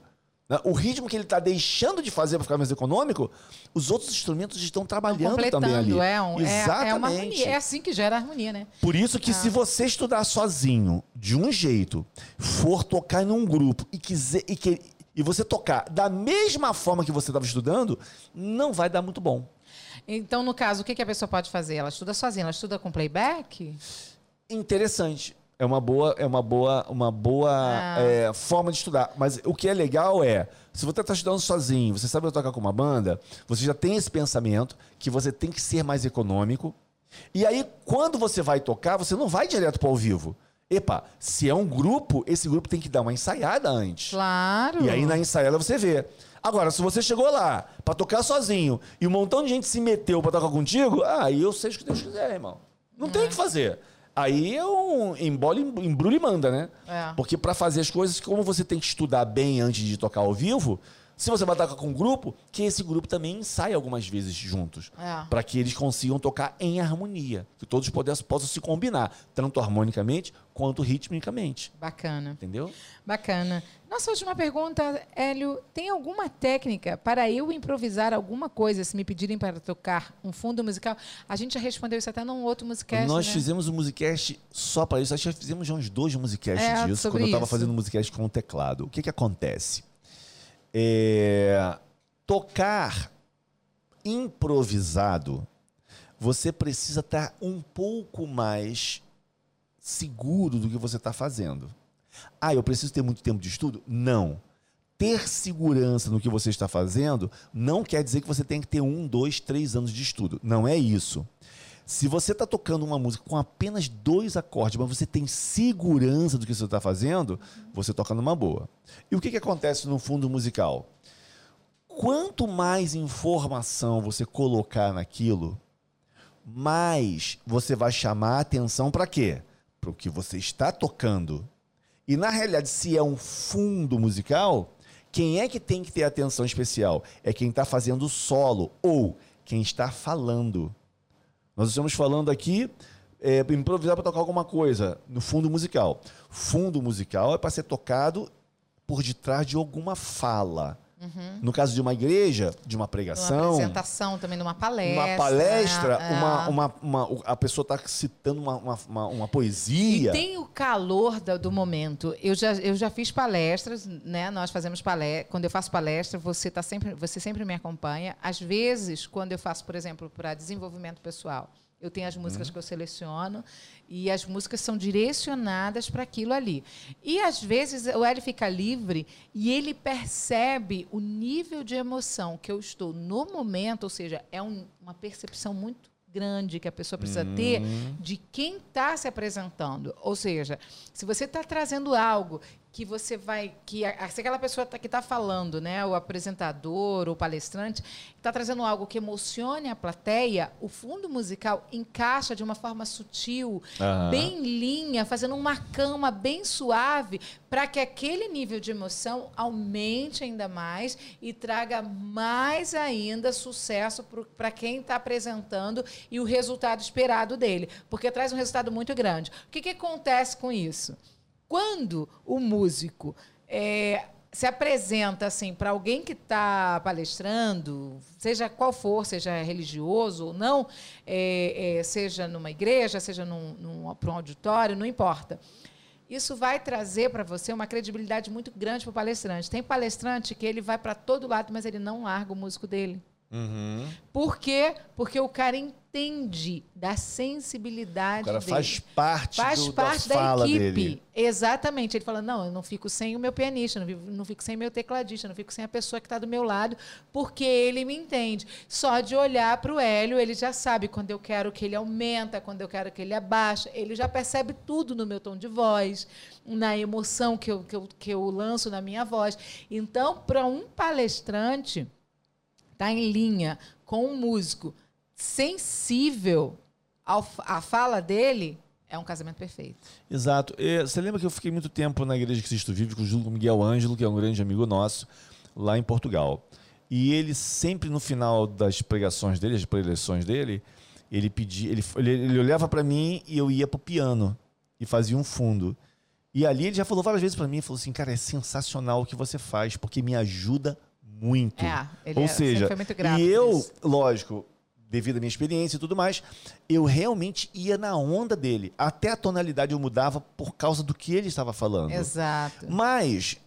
né? O ritmo que ele está deixando de fazer para ficar mais econômico, os outros instrumentos estão trabalhando também ali. É, um, Exatamente. É, é, uma harmonia. É assim que gera harmonia, né? Por isso que ah. se você estudar sozinho, de um jeito, for tocar em um grupo e quiser e, que, e você tocar da mesma forma que você estava estudando, não vai dar muito bom. Então, no caso, o que, que a pessoa pode fazer? Ela estuda sozinha, ela estuda com playback? Interessante. É uma boa, é uma boa, uma boa ah. é, forma de estudar. Mas o que é legal é Se você está estudando sozinho, você sabe tocar com uma banda, você já tem esse pensamento que você tem que ser mais econômico. E aí, quando você vai tocar, você não vai direto para ao vivo. Epa, se é um grupo, esse grupo tem que dar uma ensaiada antes. Claro. E aí na ensaiada você vê. Agora, se você chegou lá para tocar sozinho e um montão de gente se meteu para tocar contigo, ah, aí eu sei o que Deus quiser, irmão. Não tem o que fazer. Aí é um embole, embrulho e manda, né? É. Porque para fazer as coisas, como você tem que estudar bem antes de tocar ao vivo, se você tocar com um grupo, que esse grupo também ensaie algumas vezes juntos. É. Para que eles consigam tocar em harmonia. Que todos possam, possam se combinar, tanto harmonicamente quanto ritmicamente. Bacana. Entendeu? Bacana. Nossa última pergunta, Hélio. Tem alguma técnica para eu improvisar alguma coisa, se me pedirem para tocar um fundo musical? A gente já respondeu isso até num outro musicast, Nós né? fizemos um musicast só para isso. Acho que já fizemos já uns dois musicasts É, disso, quando eu estava fazendo um musicast com o teclado. O que, que acontece? É, tocar improvisado, você precisa estar um pouco mais seguro do que você está fazendo. Ah, eu preciso ter muito tempo de estudo? Não. Ter segurança no que você está fazendo não quer dizer que você tem que ter um, dois, três anos de estudo. Não é isso. Se você está tocando uma música com apenas dois acordes, mas você tem segurança do que você está fazendo, você toca numa boa. E o que, que acontece no fundo musical? Quanto mais informação você colocar naquilo, mais você vai chamar a atenção para quê? Para o que você está tocando. E na realidade, se é um fundo musical, quem é que tem que ter atenção especial? É quem está fazendo solo ou quem está falando. Nós estamos falando aqui é, improvisar para tocar alguma coisa no fundo musical. Fundo musical é para ser tocado por detrás de alguma fala. No caso de uma igreja, de uma Uma pregação, apresentação também, numa palestra. uma palestra, é. uma, uma, uma- a pessoa está citando uma, uma, uma, uma poesia. E tem o calor da- do momento. Eu já, eu já fiz palestras, né? Nós fazemos palestra. Quando eu faço palestra, você tá sempre, você sempre me acompanha. Às vezes, quando eu faço, por exemplo, para desenvolvimento pessoal, eu tenho as Uhum. músicas que eu seleciono e as músicas são direcionadas para aquilo ali. E às vezes o Hélio fica livre e ele percebe o nível de emoção que eu estou no momento, ou seja, é um- uma percepção muito grande que a pessoa precisa ter de quem está se apresentando. Ou seja, se você está trazendo algo que você vai. que Se aquela pessoa tá- que está falando, né, o apresentador, o palestrante, está trazendo algo que emocione a plateia, o fundo musical encaixa de uma forma sutil, Aham. bem linha, fazendo uma cama bem suave, para que aquele nível de emoção aumente ainda mais e traga mais ainda sucesso para quem está apresentando e o resultado esperado dele. Porque traz um resultado muito grande. O que, que acontece com isso? Quando o músico é, se apresenta assim para alguém que está palestrando, seja qual for, seja religioso ou não, é, é, seja numa igreja, seja num, num, um auditório, não importa. Isso vai trazer para você uma credibilidade muito grande para o palestrante. Tem palestrante que ele vai para todo lado, mas ele não larga o músico dele. Uhum. Por quê? Porque o cara entende da sensibilidade O cara dele faz parte, faz do- parte da da, equipe. dele. Exatamente. Ele fala: não, eu não fico sem o meu pianista, não fico, não fico sem meu tecladista, não fico sem a pessoa que está do meu lado, porque ele me entende. Só de olhar para o Hélio, ele já sabe quando eu quero que ele aumenta, quando eu quero que ele abaixa. Ele já percebe tudo no meu tom de voz, na emoção que eu, que eu, que eu lanço na minha voz. Então, para um palestrante está em linha com um músico sensível ao, à fala dele, é um casamento perfeito. Exato. E você lembra que eu fiquei muito tempo na Igreja Cristo Vive junto com o Miguel Ângelo, que é um grande amigo nosso, lá em Portugal. E ele sempre no final das pregações dele, as preleções dele, ele pedia, ele, ele, ele olhava para mim e eu ia pro piano e fazia um fundo. E ali ele já falou várias vezes para mim, falou assim, cara, é sensacional o que você faz, porque me ajuda muito. É, ele Ou é- seja, muito e eu, isso. lógico, devido à minha experiência e tudo mais, eu realmente ia na onda dele. Até a tonalidade eu mudava por causa do que ele estava falando. Exato. Mas,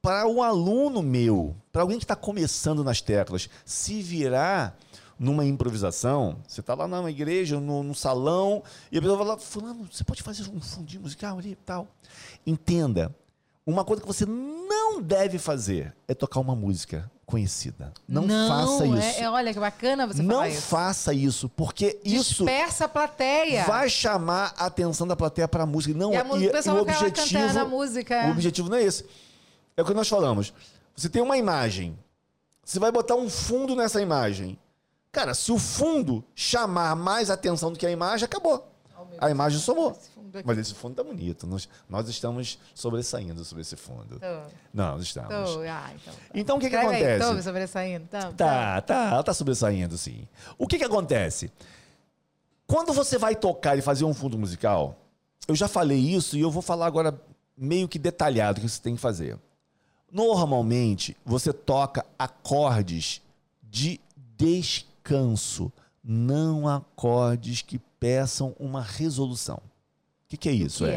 para um aluno meu, para alguém que está começando nas teclas, se virar numa improvisação, você está lá numa igreja, no, num salão, e a pessoa fala, fulano, você pode fazer um fundinho musical ali e tal. Entenda, uma coisa que você não não deve fazer é tocar uma música conhecida. Não, faça é- isso. É, olha que bacana você não isso. faça isso, porque isso Dispersa a plateia. vai chamar a atenção da plateia para a música. Não, E a é- música, o objetivo, música. o objetivo não é esse. É o que nós falamos. Você tem uma imagem. Você vai botar um fundo nessa imagem. Cara, se o fundo chamar mais atenção do que a imagem, acabou. A imagem somou. Mas esse fundo tá bonito. Nós, nós estamos sobressaindo sobre esse fundo. Tô, Não, estamos. Ah, então. tá. Então o que, que acontece? tô sobressaindo. Tá, Tá, tá, ela tá sobressaindo, sim. O que que acontece? Quando você vai tocar e fazer um fundo musical, eu já falei isso e eu vou falar agora meio que detalhado o que você tem que fazer. Normalmente, você toca acordes de descanso, não acordes que peçam uma resolução. O que, que é isso, que é?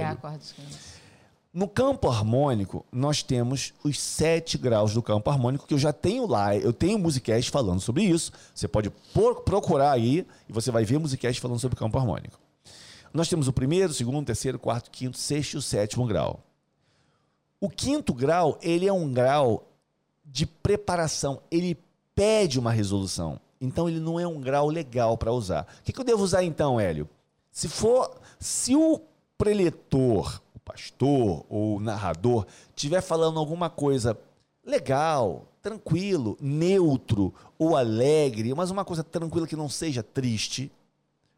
No campo harmônico, nós temos os sete graus do campo harmônico, que eu já tenho lá, eu tenho musicast falando sobre isso. Você pode procurar aí e você vai ver musicast falando sobre campo harmônico. Nós temos o primeiro, segundo, terceiro, quarto, quinto, sexto e o sétimo grau. O quinto grau, ele é um grau de preparação, ele pede uma resolução. Então ele não é um grau legal para usar. O que, que eu devo usar então, Hélio? Se for, se o preletor, o pastor ou o narrador estiver falando alguma coisa legal, tranquilo, neutro ou alegre, mas uma coisa tranquila que não seja triste,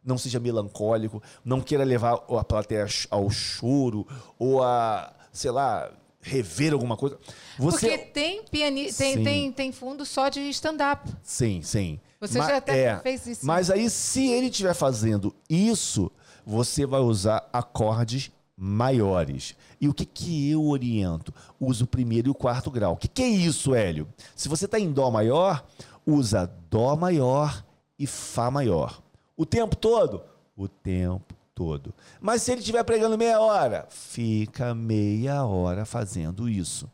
não seja melancólico, não queira levar a plateia ao choro ou a, sei lá, rever alguma coisa. Você Porque tem, piani... tem, tem, tem fundo só de stand-up. Sim, sim. Você Ma- já até é, fez isso. Mas aí, se ele estiver fazendo isso, você vai usar acordes maiores. E o que, que eu oriento? Usa o primeiro e o quarto grau. O que, que é isso, Hélio? Se você está em Dó maior, usa Dó maior e Fá maior. O tempo todo? O tempo todo. Mas se ele estiver pregando meia hora, fica meia hora fazendo isso.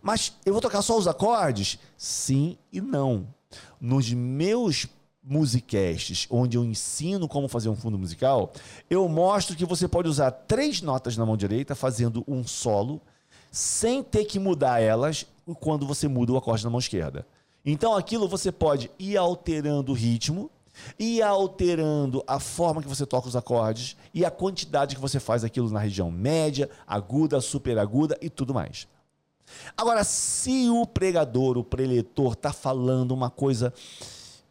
Mas eu vou tocar só os acordes? Sim e não. Nos meus musicasts, onde eu ensino como fazer um fundo musical, eu mostro que você pode usar três notas na mão direita fazendo um solo, sem ter que mudar elas quando você muda o acorde na mão esquerda. Então aquilo você pode ir alterando o ritmo, ir alterando a forma que você toca os acordes e a quantidade que você faz aquilo na região média, aguda, super aguda e tudo mais. Agora, se o pregador, o preletor, está falando uma coisa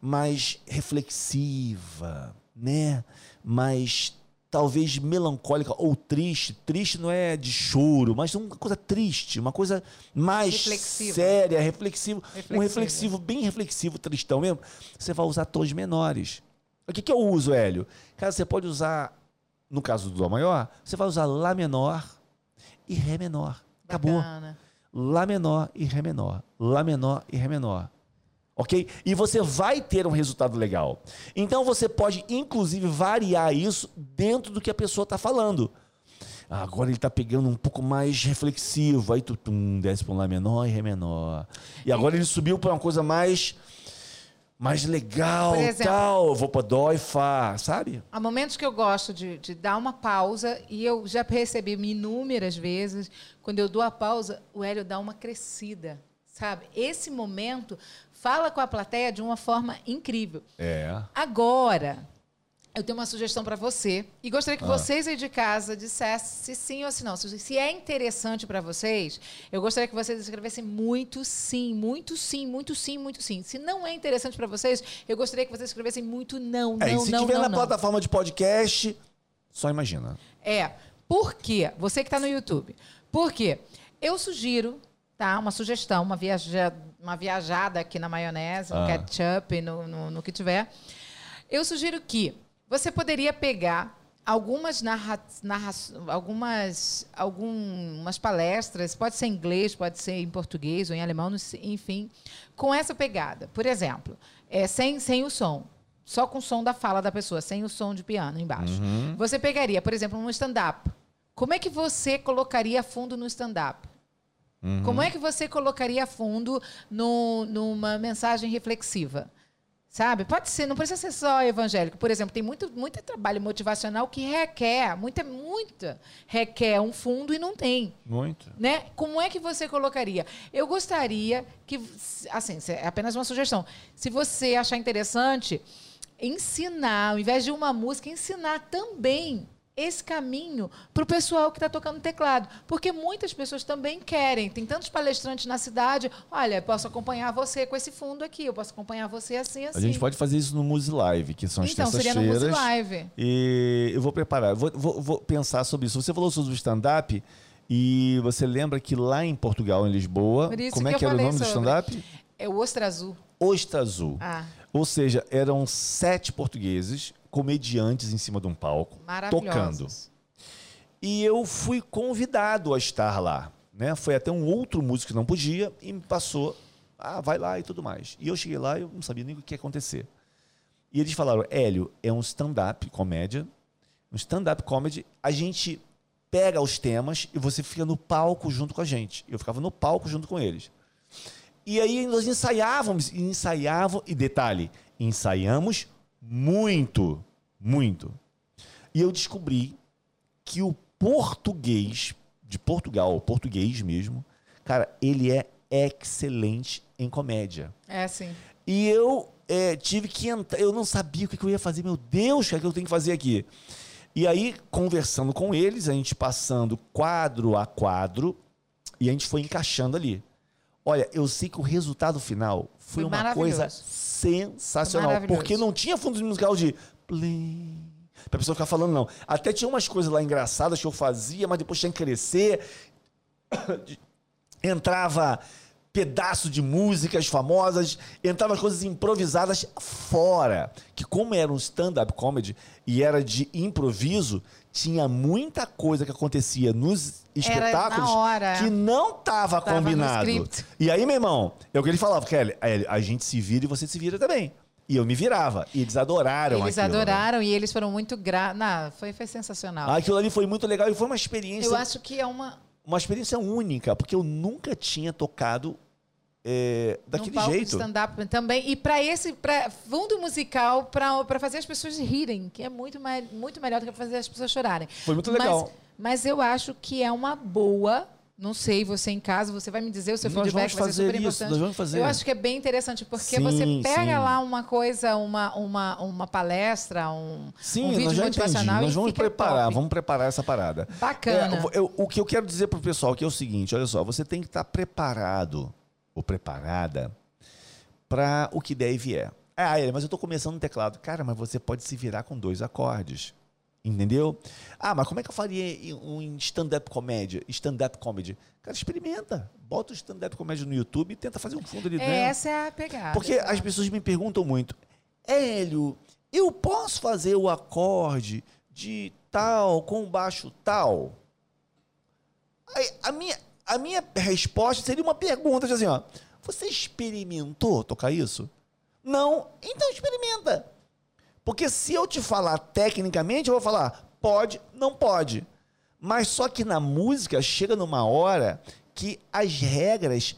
mais reflexiva, né? Mais talvez melancólica ou triste. Triste não é de choro, mas uma coisa triste, uma coisa mais Reflexiva. séria, reflexivo, um Reflexiva. reflexivo, bem reflexivo, tristão mesmo. Você vai usar tons menores. O que, que eu uso, Hélio? Cara, você pode usar, no caso do Dó maior, você vai usar Lá menor e Ré menor. Acabou. Bacana. Lá menor e Ré menor. Lá menor e Ré menor. Ok? E você vai ter um resultado legal. Então você pode, inclusive, variar isso dentro do que a pessoa está falando. Ah, agora ele está pegando um pouco mais reflexivo. Aí tu tum, desce para um Lá menor e Ré menor. E agora ele subiu para uma coisa mais. Mais legal, exemplo- tal. Eu vou para Dó e Fá, sabe? Há momentos que eu gosto de, de dar uma pausa e eu já percebi inúmeras vezes, quando eu dou a pausa, o Hélio dá uma crescida, sabe? Esse momento fala com a plateia de uma forma incrível. É. Agora, eu tenho uma sugestão para você e gostaria que Ah. vocês aí de casa dissessem se sim ou se não. Se, é interessante para vocês, eu gostaria que vocês escrevessem muito sim, muito sim, muito sim, muito sim. Se não é interessante para vocês, eu gostaria que vocês escrevessem muito não, É, e não, se não, tiver não, na não. plataforma de podcast, só imagina. É, por quê? Você que está no YouTube. Por quê? Eu sugiro, tá? Uma sugestão, uma, viaja, uma viajada aqui na maionese, no Ah. ketchup, no, no, no que tiver. Eu sugiro que você poderia pegar algumas narra, narra, algumas algumas palestras, pode ser em inglês, pode ser em português ou em alemão, enfim, com essa pegada. Por exemplo, é, sem, sem o som. Só com o som da fala da pessoa, sem o som de piano embaixo. Você pegaria, por exemplo, um stand-up. Como é que você colocaria fundo no stand-up? Como é que você colocaria fundo no- numa mensagem reflexiva? Sabe? Pode ser, não precisa ser só evangélico. Por exemplo, tem muito, muito trabalho motivacional que requer, muita, muita, requer um fundo e não tem. Muito. Né? Como é que você colocaria? Eu gostaria que, assim, é apenas uma sugestão. Se você achar interessante, ensinar, ao invés de uma música, ensinar também esse caminho para o pessoal que está tocando teclado. Porque muitas pessoas também querem. Tem tantos palestrantes na cidade. Olha, posso acompanhar você com esse fundo aqui, eu posso acompanhar você assim, assim. A gente pode fazer isso no Muse Live, que são as então, terças-feiras. seria no Muse Live. E eu vou preparar, vou, vou, vou pensar sobre isso. Você falou sobre o stand-up e você lembra que lá em Portugal, em Lisboa, como é que, que era o nome sobre. do stand-up? É o Ostra Azul. Ostra Azul. Ah. Ou seja, eram sete portugueses comediantes em cima de um palco, tocando. E eu fui convidado a estar lá. Né? Foi até um outro músico que não podia e me passou, ah, vai lá e tudo mais. E eu cheguei lá e eu não sabia nem o que ia acontecer. E eles falaram, Hélio, é um stand-up comédia, um stand-up comedy, a gente pega os temas e você fica no palco junto com a gente. Eu ficava no palco junto com eles. E aí nós ensaiávamos, ensaiavam, e detalhe, ensaiamos muito, muito. E eu descobri que o português, de Portugal, o português mesmo, cara, ele é excelente em comédia. É, sim. E eu é, tive que entrar, eu não sabia o que eu ia fazer, meu Deus, o que, é que eu tenho que fazer aqui? E aí, conversando com eles, a gente passando quadro a quadro, e a gente foi encaixando ali. Olha, eu sei que o resultado final foi, foi uma coisa sensacional. Porque não tinha fundo musical de plim. Pra pessoa ficar falando, não. Até tinha umas coisas lá engraçadas que eu fazia, mas depois tinha que crescer. Entrava pedaço de músicas famosas, entrava coisas improvisadas fora. Que como era um stand-up comedy e era de improviso, tinha muita coisa que acontecia nos espetáculos que não estava combinado. E aí, meu irmão, é o que ele falava, Kelly, a gente se vira e você se vira também. E eu me virava. E eles adoraram Eles aquilo, né? adoraram né? e eles foram muito gratos. Foi, foi sensacional. Aquilo ali foi muito legal e foi uma experiência. Eu acho que é uma. Uma experiência única, porque eu nunca tinha tocado é, daquele palco jeito. stand-up também. E para esse pra fundo musical, para fazer as pessoas rirem, que é muito, mais, muito melhor do que fazer as pessoas chorarem. Foi muito legal. Mas, mas eu acho que é uma boa não sei, você em casa, você vai me dizer o seu nós feedback, vai ser super isso, importante. Nós vamos fazer. Eu acho que é bem interessante, porque sim, você pega sim. lá uma coisa, uma, uma, uma palestra, um, sim, um vídeo nós motivacional. Nós vamos preparar, top. vamos preparar essa parada. Bacana. É, eu, o que eu quero dizer para o pessoal que é o seguinte: olha só, você tem que estar preparado ou preparada para o que der e vier. Ah, mas eu estou começando no teclado. Cara, mas você pode se virar com dois acordes. Entendeu? Ah, mas como é que eu faria um stand-up comédia? Stand-up comedy? Cara, experimenta. Bota o stand-up comédia no YouTube e tenta fazer um fundo ali dentro. Essa é a pegada. Porque exatamente. as pessoas me perguntam muito, Hélio, eu posso fazer o acorde de tal com baixo tal? A minha, a minha resposta seria uma pergunta assim, ó. Você experimentou tocar isso? Não? Então experimenta. Porque se eu te falar tecnicamente, eu vou falar pode, não pode. Mas só que na música chega numa hora que as regras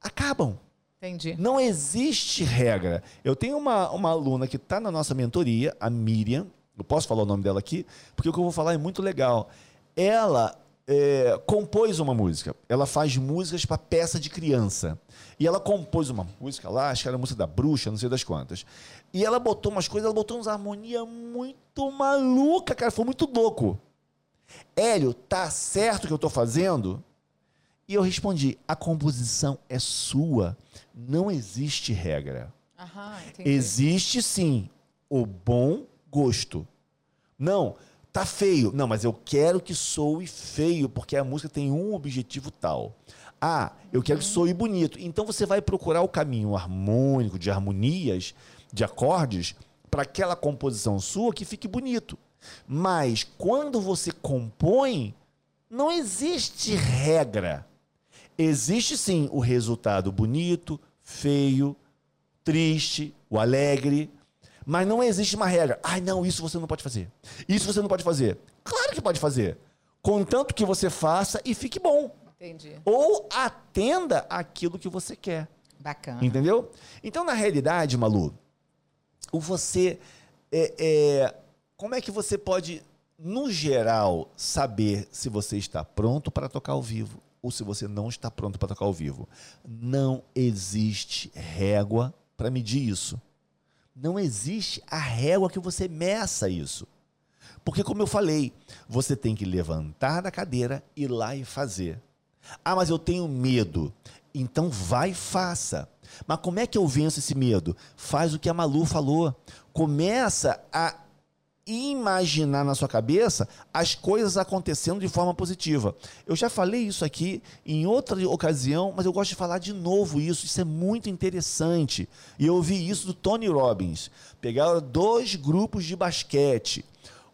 acabam. Entendi. Não existe regra. Eu tenho uma, uma aluna que está na nossa mentoria, a Miriam. Eu posso falar o nome dela aqui, porque o que eu vou falar é muito legal. Ela é, compôs uma música. Ela faz músicas para peça de criança. E ela compôs uma música lá, acho que era a música da bruxa, não sei das quantas. E ela botou umas coisas, ela botou uns harmonia muito maluca, cara, foi muito louco. Hélio, tá certo o que eu tô fazendo? E eu respondi: a composição é sua, não existe regra. Aham, existe sim o bom gosto. Não, Tá feio. Não, mas eu quero que soe feio, porque a música tem um objetivo tal. Ah, eu quero que soe bonito. Então você vai procurar o caminho harmônico, de harmonias, de acordes, para aquela composição sua que fique bonito. Mas quando você compõe, não existe regra. Existe sim o resultado bonito, feio, triste, o alegre, mas não existe uma regra. Ai, não, isso você não pode fazer. Isso você não pode fazer. Claro que pode fazer. Contanto que você faça e fique bom. Entendi. Ou atenda aquilo que você quer. Bacana. Entendeu? Então, na realidade, Malu, o você. É, é, como é que você pode, no geral, saber se você está pronto para tocar ao vivo ou se você não está pronto para tocar ao vivo? Não existe régua para medir isso. Não existe a régua que você meça isso. Porque, como eu falei, você tem que levantar da cadeira, ir lá e fazer. Ah, mas eu tenho medo. Então vai e faça. Mas como é que eu venço esse medo? Faz o que a Malu falou. Começa a imaginar na sua cabeça as coisas acontecendo de forma positiva. Eu já falei isso aqui em outra ocasião, mas eu gosto de falar de novo isso. Isso é muito interessante. E eu ouvi isso do Tony Robbins. Pegaram dois grupos de basquete.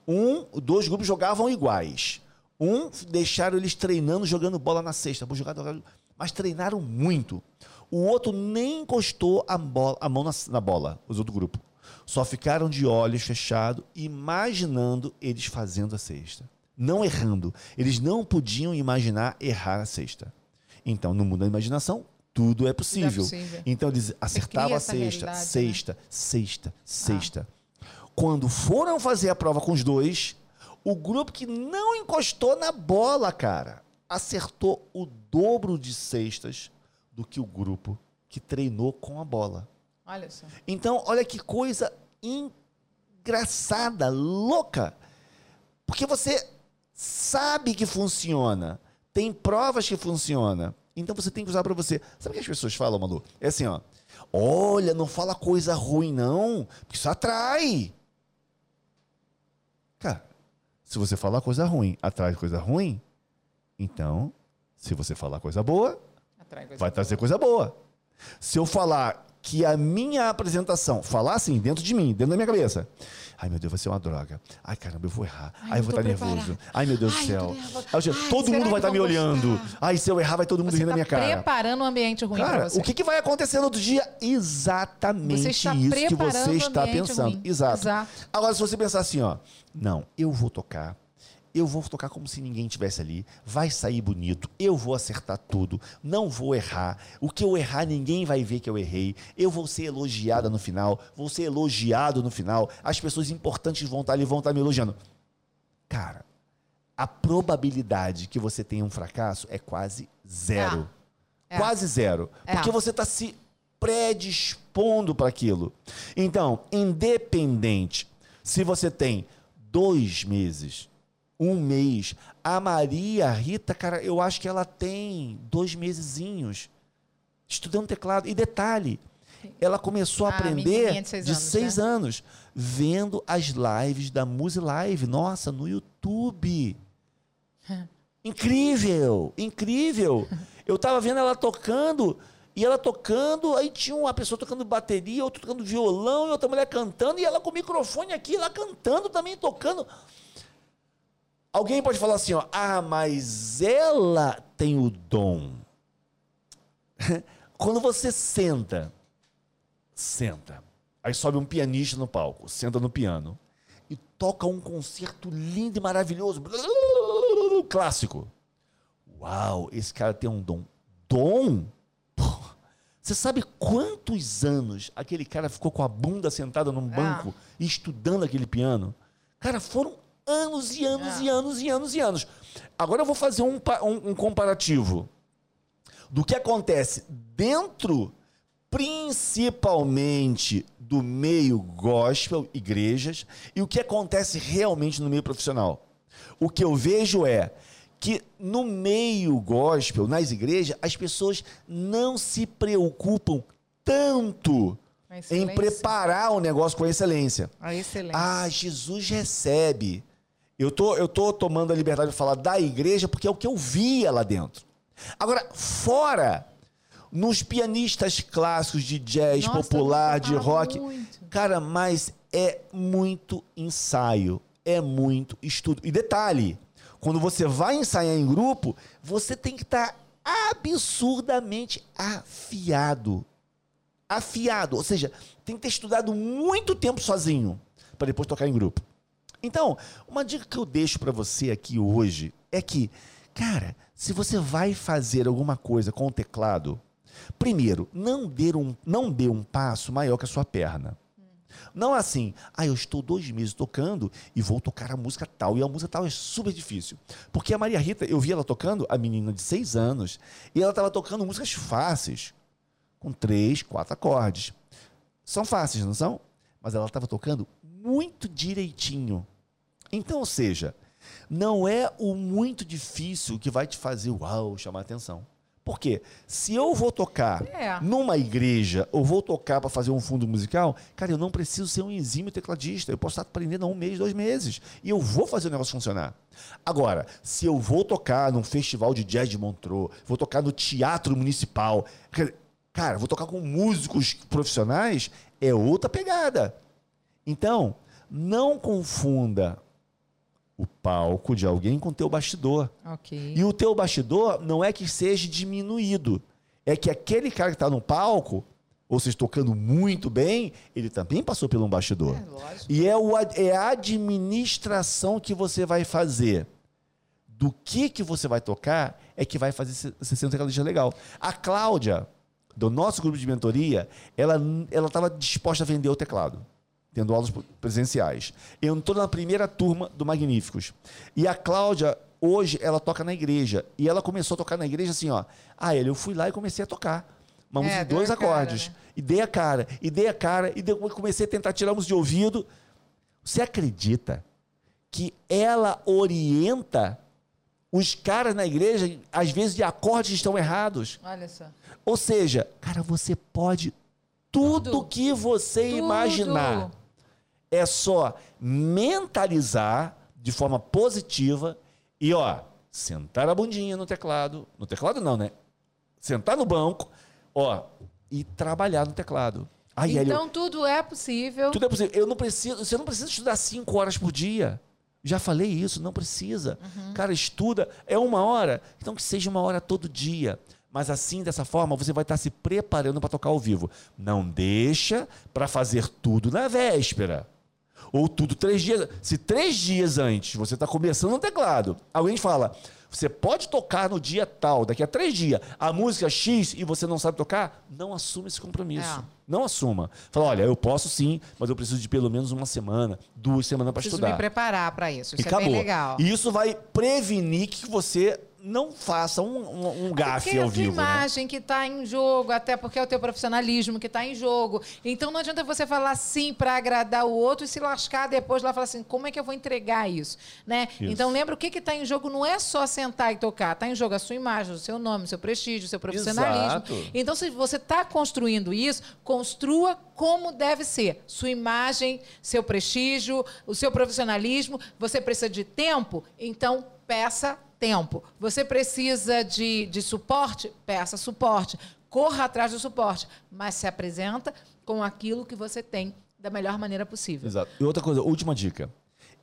Um, dois grupos jogavam iguais. Um deixaram eles treinando, jogando bola na cesta, mas treinaram muito. O outro nem encostou a, bola, a mão na, na bola, os outro grupo. Só ficaram de olhos fechados, imaginando eles fazendo a cesta. Não errando. Eles não podiam imaginar errar a cesta. Então, no mundo da imaginação, tudo é possível. Tudo é possível. Então, eles acertavam a cesta, cesta, né? cesta, cesta. Ah. Quando foram fazer a prova com os dois, o grupo que não encostou na bola, cara, acertou o dobro de cestas do que o grupo que treinou com a bola. Olha só. Então, olha que coisa engraçada, louca. Porque você sabe que funciona. Tem provas que funciona. Então você tem que usar para você. Sabe o que as pessoas falam, Malu? É assim, ó. Olha, não fala coisa ruim, não, porque isso atrai. Cara, se você falar coisa ruim, atrai coisa ruim, então, se você falar coisa boa, coisa vai trazer coisa boa. Se eu falar que a minha apresentação, falar assim, dentro de mim, dentro da minha cabeça, Ai, meu Deus, vai ser uma droga. Ai, caramba, eu vou errar. Ai, Ai eu vou estar nervoso. Ai, meu Deus Ai, do céu. Ai, todo mundo vai estar me olhando. Ai, se eu errar, vai todo mundo rir na tá minha cara. preparando um ambiente ruim cara, o que, que vai acontecer no outro dia? Exatamente isso que você está pensando. Ruim. Exato. Exato. Agora, se você pensar assim, ó, não, eu vou tocar eu vou tocar como se ninguém tivesse ali, vai sair bonito, eu vou acertar tudo, não vou errar. O que eu errar, ninguém vai ver que eu errei. Eu vou ser elogiada no final, vou ser elogiado no final. As pessoas importantes vão estar ali, vão estar me elogiando. Cara, a probabilidade que você tenha um fracasso é quase zero. É. É. Quase zero. É. Porque você está se predispondo para aquilo. Então, independente se você tem dois meses, um mês. A Maria Rita, cara, eu acho que ela tem dois mesezinhos estudando teclado. E detalhe, ela começou a ah, aprender de seis, de anos, seis né? anos, vendo as lives da Muse Live, nossa, no YouTube. incrível, incrível. Eu tava vendo ela tocando, e ela tocando, aí tinha uma pessoa tocando bateria, outra tocando violão, e outra mulher cantando, e ela com o microfone aqui, ela cantando também, tocando. Alguém pode falar assim, ó, ah, mas ela tem o dom. Quando você senta, senta, aí sobe um pianista no palco, senta no piano e toca um concerto lindo e maravilhoso, clássico. Uau, esse cara tem um dom. Dom? Você sabe quantos anos aquele cara ficou com a bunda sentada num banco ah. estudando aquele piano? Cara, foram anos e anos é. e anos e anos e anos. Agora eu vou fazer um, um, um comparativo do que acontece dentro, principalmente do meio gospel, igrejas, e o que acontece realmente no meio profissional. O que eu vejo é que no meio gospel, nas igrejas, as pessoas não se preocupam tanto em preparar o negócio com excelência. A excelência. Ah, Jesus recebe. Eu tô, eu tô tomando a liberdade de falar da igreja porque é o que eu via lá dentro. Agora, fora, nos pianistas clássicos de jazz, Nossa, popular, de rock, muito. cara, mas é muito ensaio, é muito estudo. E detalhe, quando você vai ensaiar em grupo, você tem que estar tá absurdamente afiado. Afiado, ou seja, tem que ter estudado muito tempo sozinho para depois tocar em grupo. Então, uma dica que eu deixo para você aqui hoje é que, cara, se você vai fazer alguma coisa com o teclado, primeiro, não dê um, não dê um passo maior que a sua perna. Não assim, ah, eu estou dois meses tocando e vou tocar a música tal. E a música tal é super difícil. Porque a Maria Rita, eu vi ela tocando, a menina de seis anos, e ela estava tocando músicas fáceis, com três, quatro acordes. São fáceis, não são? Mas ela estava tocando muito direitinho. Então, ou seja, não é o muito difícil que vai te fazer uau, chamar atenção. Porque se eu vou tocar É. numa igreja ou vou tocar para fazer um fundo musical, cara, eu não preciso ser um exímio tecladista. Eu posso estar aprendendo há um mês, dois meses. E eu vou fazer o negócio funcionar. Agora, se eu vou tocar num festival de jazz de Montreux, vou tocar no teatro municipal, cara, vou tocar com músicos profissionais, é outra pegada. Então, não confunda o palco de alguém com o teu bastidor. Ok. E o teu bastidor não é que seja diminuído. É que aquele cara que está no palco, ou seja, tocando muito bem, ele também passou por um bastidor. É. E é, o, é a administração que você vai fazer. Do que, que você vai tocar é que vai fazer você- você ser um tecladista legal. A Cláudia, do nosso grupo de mentoria, ela estava disposta a vender o teclado, tendo aulas presenciais. Eu estou na primeira turma do Magníficos. E a Cláudia, hoje, ela toca na igreja. E ela começou a tocar na igreja assim, ó. Ah, ele, eu fui lá e comecei a tocar. Uma É, música de deu dois a cara, acordes. né? E dei a cara, e dei a cara, e depois comecei a tentar tirar música de ouvido. Você acredita que ela orienta os caras na igreja, às vezes, de acordes que estão errados? Olha só. Ou seja, cara, você pode tudo, Tudo. que você Tudo. imaginar. É só mentalizar de forma positiva e, ó, sentar a bundinha no teclado. No teclado não, né? Sentar no banco, ó, e trabalhar no teclado. Aí, Então tudo é possível. tudo é possível. Eu não preciso, você não precisa estudar cinco horas por dia. Já falei isso, não precisa. Cara, estuda, é uma hora, então que seja uma hora todo dia. Mas assim, dessa forma, você vai estar se preparando para tocar ao vivo. Não deixa para fazer tudo na véspera. Ou tudo três dias. Se três dias antes você está começando no teclado, alguém fala, você pode tocar no dia tal, daqui a três dias, a música X e você não sabe tocar, não assuma esse compromisso. É. Não assuma. Fala, olha, eu posso sim, mas eu preciso de pelo menos uma semana, duas semanas para Preciso estudar. me preparar para isso. Isso e é acabou. bem legal. E isso vai prevenir que você não faça um, um, um gafe porque é ao a tua vivo. né? imagem que está em jogo, até porque é o teu profissionalismo que está em jogo. Então não adianta você falar sim para agradar o outro e se lascar depois lá falar assim, como é que eu vou entregar isso, né? Isso. Então lembra o que está em jogo não é só sentar e tocar, está em jogo a sua imagem, o seu nome, o seu prestígio, o seu profissionalismo. Exato. Então se você está construindo isso, construa como deve ser. Sua imagem, seu prestígio, o seu profissionalismo. Você precisa de tempo, então peça tempo. Você precisa de, de suporte? Peça suporte. Corra atrás do suporte, mas se apresenta com aquilo que você tem da melhor maneira possível. Exato. E outra coisa, última dica.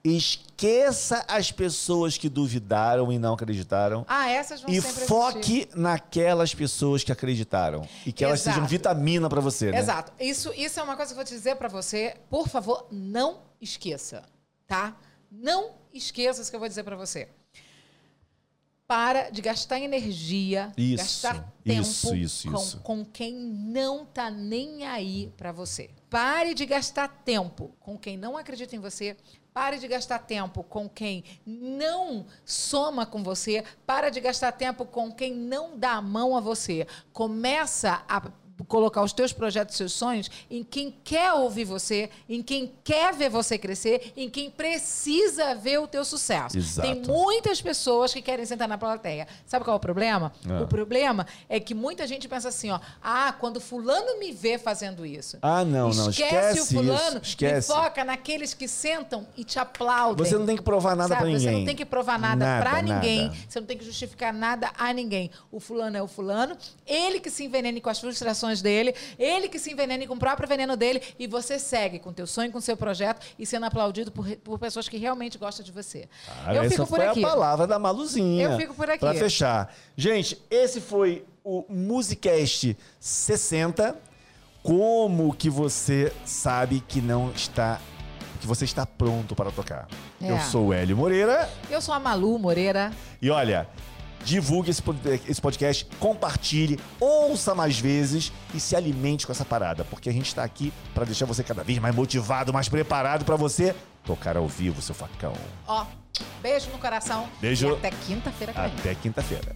Esqueça as pessoas que duvidaram e não acreditaram. Ah, essas vão E sempre existir. foque naquelas pessoas que acreditaram. E que elas Exato. sejam vitamina para você, né? Exato. Isso, isso é uma coisa que eu vou te dizer para você. Por favor, não esqueça, tá? Não esqueça isso que eu vou dizer para você. Para de gastar energia, Isso, gastar tempo isso, isso, com, com quem não tá nem aí para você. Pare de gastar tempo com quem não acredita em você. Pare de gastar tempo com quem não soma com você. Para de gastar tempo com quem não dá a mão a você. Começa a colocar os teus projetos, seus sonhos em quem quer ouvir você, em quem quer ver você crescer, em quem precisa ver o teu sucesso. Exato. Tem muitas pessoas que querem sentar na plateia. Sabe qual é o problema? Ah. O problema é que muita gente pensa assim, ó, ah, quando fulano me vê fazendo isso. Ah, não, não. Esquece, o fulano isso. Esquece. e foca naqueles que sentam e te aplaudem. Você não tem que provar nada pra ninguém. Você não tem que provar nada, Nada, pra ninguém. nada. Você não tem que justificar nada a ninguém. O fulano é o fulano, ele que se envenene com as frustrações dele, ele que se envenene com o próprio veneno dele e você segue com teu sonho, com seu projeto e sendo aplaudido por, por pessoas que realmente gostam de você. Ah, eu essa fico por foi aqui. a palavra da Maluzinha. Eu fico por aqui. Pra fechar. Gente, esse foi o Musicast 60. Como que você sabe que não está... Que você está pronto para tocar. É. Eu sou o Hélio Moreira. Eu sou a Malu Moreira. E olha, divulgue esse pod- esse podcast, compartilhe, ouça mais vezes e se alimente com essa parada, porque a gente tá aqui pra deixar você cada vez mais motivado, mais preparado pra você tocar ao vivo, seu facão. Ó, beijo no coração. Beijo. E até quinta-feira. Até quinta-feira.